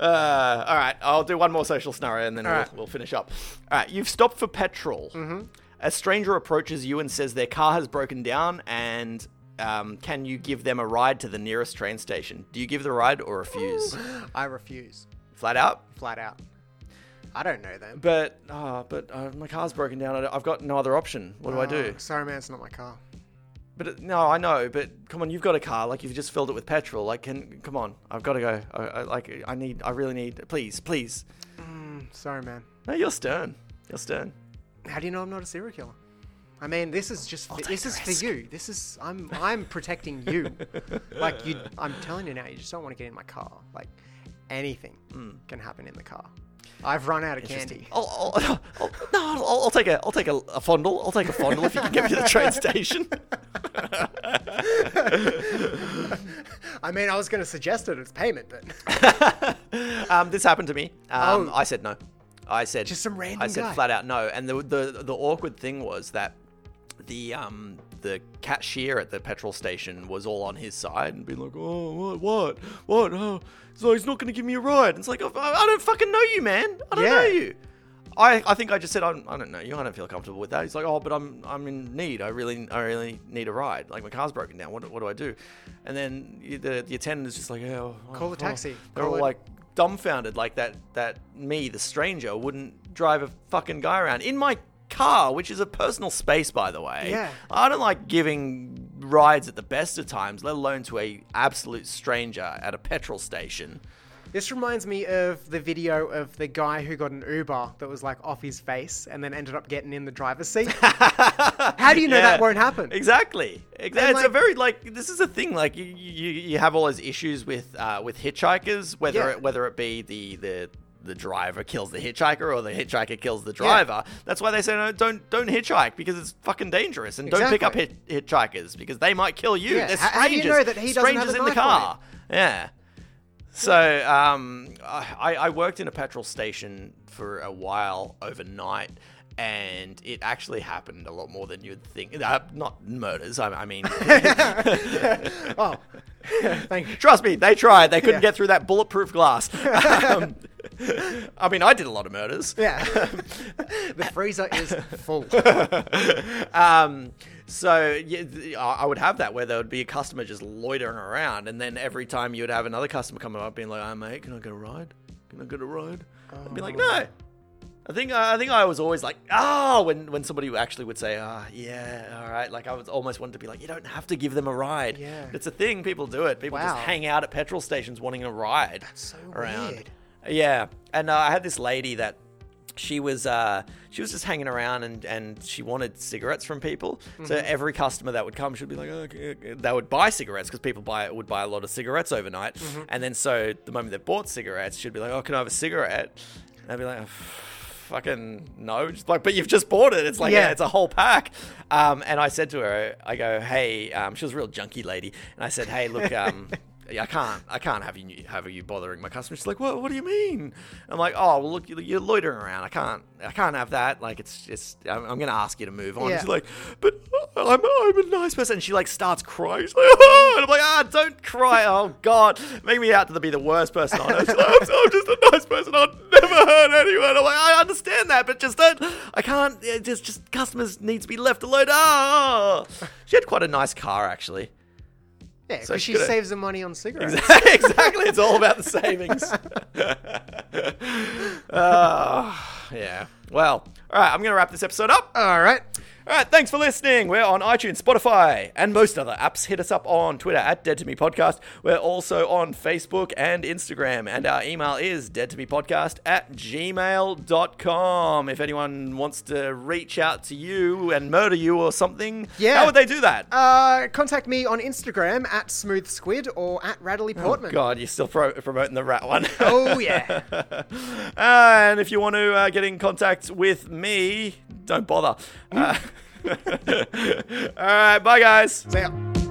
Uh, all right, I'll do one more social scenario and then we'll, right. we'll finish up. All right, you've stopped for petrol. Mm-hmm. A stranger approaches you and says their car has broken down and um, can you give them a ride to the nearest train station? Do you give the ride or refuse? I refuse, Flat out? flat out. I don't know them. But oh, but uh, my car's broken down. I- I've got no other option. What do I do? Oh, Sorry, man, it's not my car. But no, I know. But come on, you've got a car. Like you've just filled it with petrol. Like, can come on? I've got to go. I, I like. I need. I really need. Please, please. Mm, sorry, man. No, you're stern. You're stern. How do you know I'm not a serial killer? I mean, this is just I'll this is risk. for you. This is I'm I'm protecting you. like you, I'm telling you now. You just don't want to get in my car. Like anything can happen in the car. I've run out of candy. I'll, I'll, I'll, no, I'll, I'll take a. I'll take a, a fondle. I'll take a fondle if you can get me to the train station. I mean, I was going to suggest it as payment, but um, this happened to me. Um, Oh. I said no. I said Just some random I said guy. flat out no. And the the the awkward thing was that the um the cashier at the petrol station was all on his side and being like, oh what what what oh so he's not going to give me a ride. And it's like oh, I, I don't fucking know you, man. I don't know you. I, I think I just said I don't, I don't know you. I don't feel comfortable with that. He's like, oh, but I'm I'm in need. I really I really need a ride. Like my car's broken down. What, what do I do? And then the the attendant is just like, oh, oh Call a oh." taxi. They're Call all it- like dumbfounded, like that that me, the stranger, wouldn't drive a fucking guy around in my car, which is a personal space, by the way. Yeah. I don't like giving rides at the best of times, let alone to a absolute stranger at a petrol station. this reminds me of the video of the guy who got an Uber that was like off his face and then ended up getting in the driver's seat. How do you know that won't happen? Exactly. Ex- And, it's a very like this is a thing. Like you, you, you have all those issues with uh, with hitchhikers, whether Yeah. it, whether it be the the the driver kills the hitchhiker or the hitchhiker kills the driver. That's why they say no, don't don't hitchhike because it's fucking dangerous, and don't pick up hit, hitchhikers because they might kill you. Yeah, They're how- how do you strangers. know that he strangers in the car. Yeah. So um, I, I worked in a petrol station for a while overnight, and it actually happened a lot more than you'd think. Uh, not murders. I, I mean, Oh. trust me, they tried. They couldn't Yeah. get through that bulletproof glass. um, I mean, I did a lot of murders. Yeah. the freezer is full. um, so yeah, I would have that where there would be a customer just loitering around, and then every time you would have another customer coming up being like, "Oh mate, can I get a ride? Can I get a ride?" I'd be like, "No." I think I think I was always like, "Oh," when when somebody actually would say, "Ah, yeah, all right." Like I was almost wanted to be like, "You don't have to give them a ride." Yeah. it's a thing. People do it. People just hang out at petrol stations wanting a ride. that's so around. weird. Yeah, and uh, I had this lady that she was uh, she was just hanging around and, and she wanted cigarettes from people. So Mm-hmm. every customer that would come, she'd be like, oh, okay, okay." they would buy cigarettes because people buy would buy a lot of cigarettes overnight. Mm-hmm. And then so the moment they bought cigarettes, she'd be like, oh, can I have a cigarette? And I'd be like. Fucking no, just like, but you've just bought it. It's like, yeah, Yeah. it's a whole pack. Um, and I said to her, I go, hey, um, she was a real junky lady, and I said, hey, look, um, I can't, I can't have you have you bothering my customers. She's like, what? What do you mean? I'm like, oh, well, look, you- you're loitering around. I can't, I can't have that. Like, it's just, I'm, I'm gonna ask you to move on. Yeah. She's like, but I'm, I'm a nice person. And she like starts crying. She's like, oh, and I'm like, ah, don't cry. Oh God, make me out to be the worst person on earth. Like, I'm, I'm just a nice person. I'll never hurt anyone. I'm like, I understand that, but just don't. I can't. Just, just customers need to be left alone. Ah, she had quite a nice car actually. So because she she could've- saves the money on cigarettes. exactly. It's all about the savings. Ah, yeah. Well, all right. I'm going to wrap this episode up. All right. All right. Thanks for listening. We're on iTunes, Spotify, and most other apps. Hit us up on Twitter at Dead to Me Podcast. We're also on Facebook and Instagram. And our email is dead to me podcast at gmail.com. If anyone wants to reach out to you and murder you or something, Yeah. how would they do that? Uh, contact me on Instagram at Smooth Squid or at Rattly Portman. God, you're still pro- promoting the rat one. Oh, yeah. and if you want to uh, get in contact with me, don't bother. Uh, all right, bye, guys. See yeah.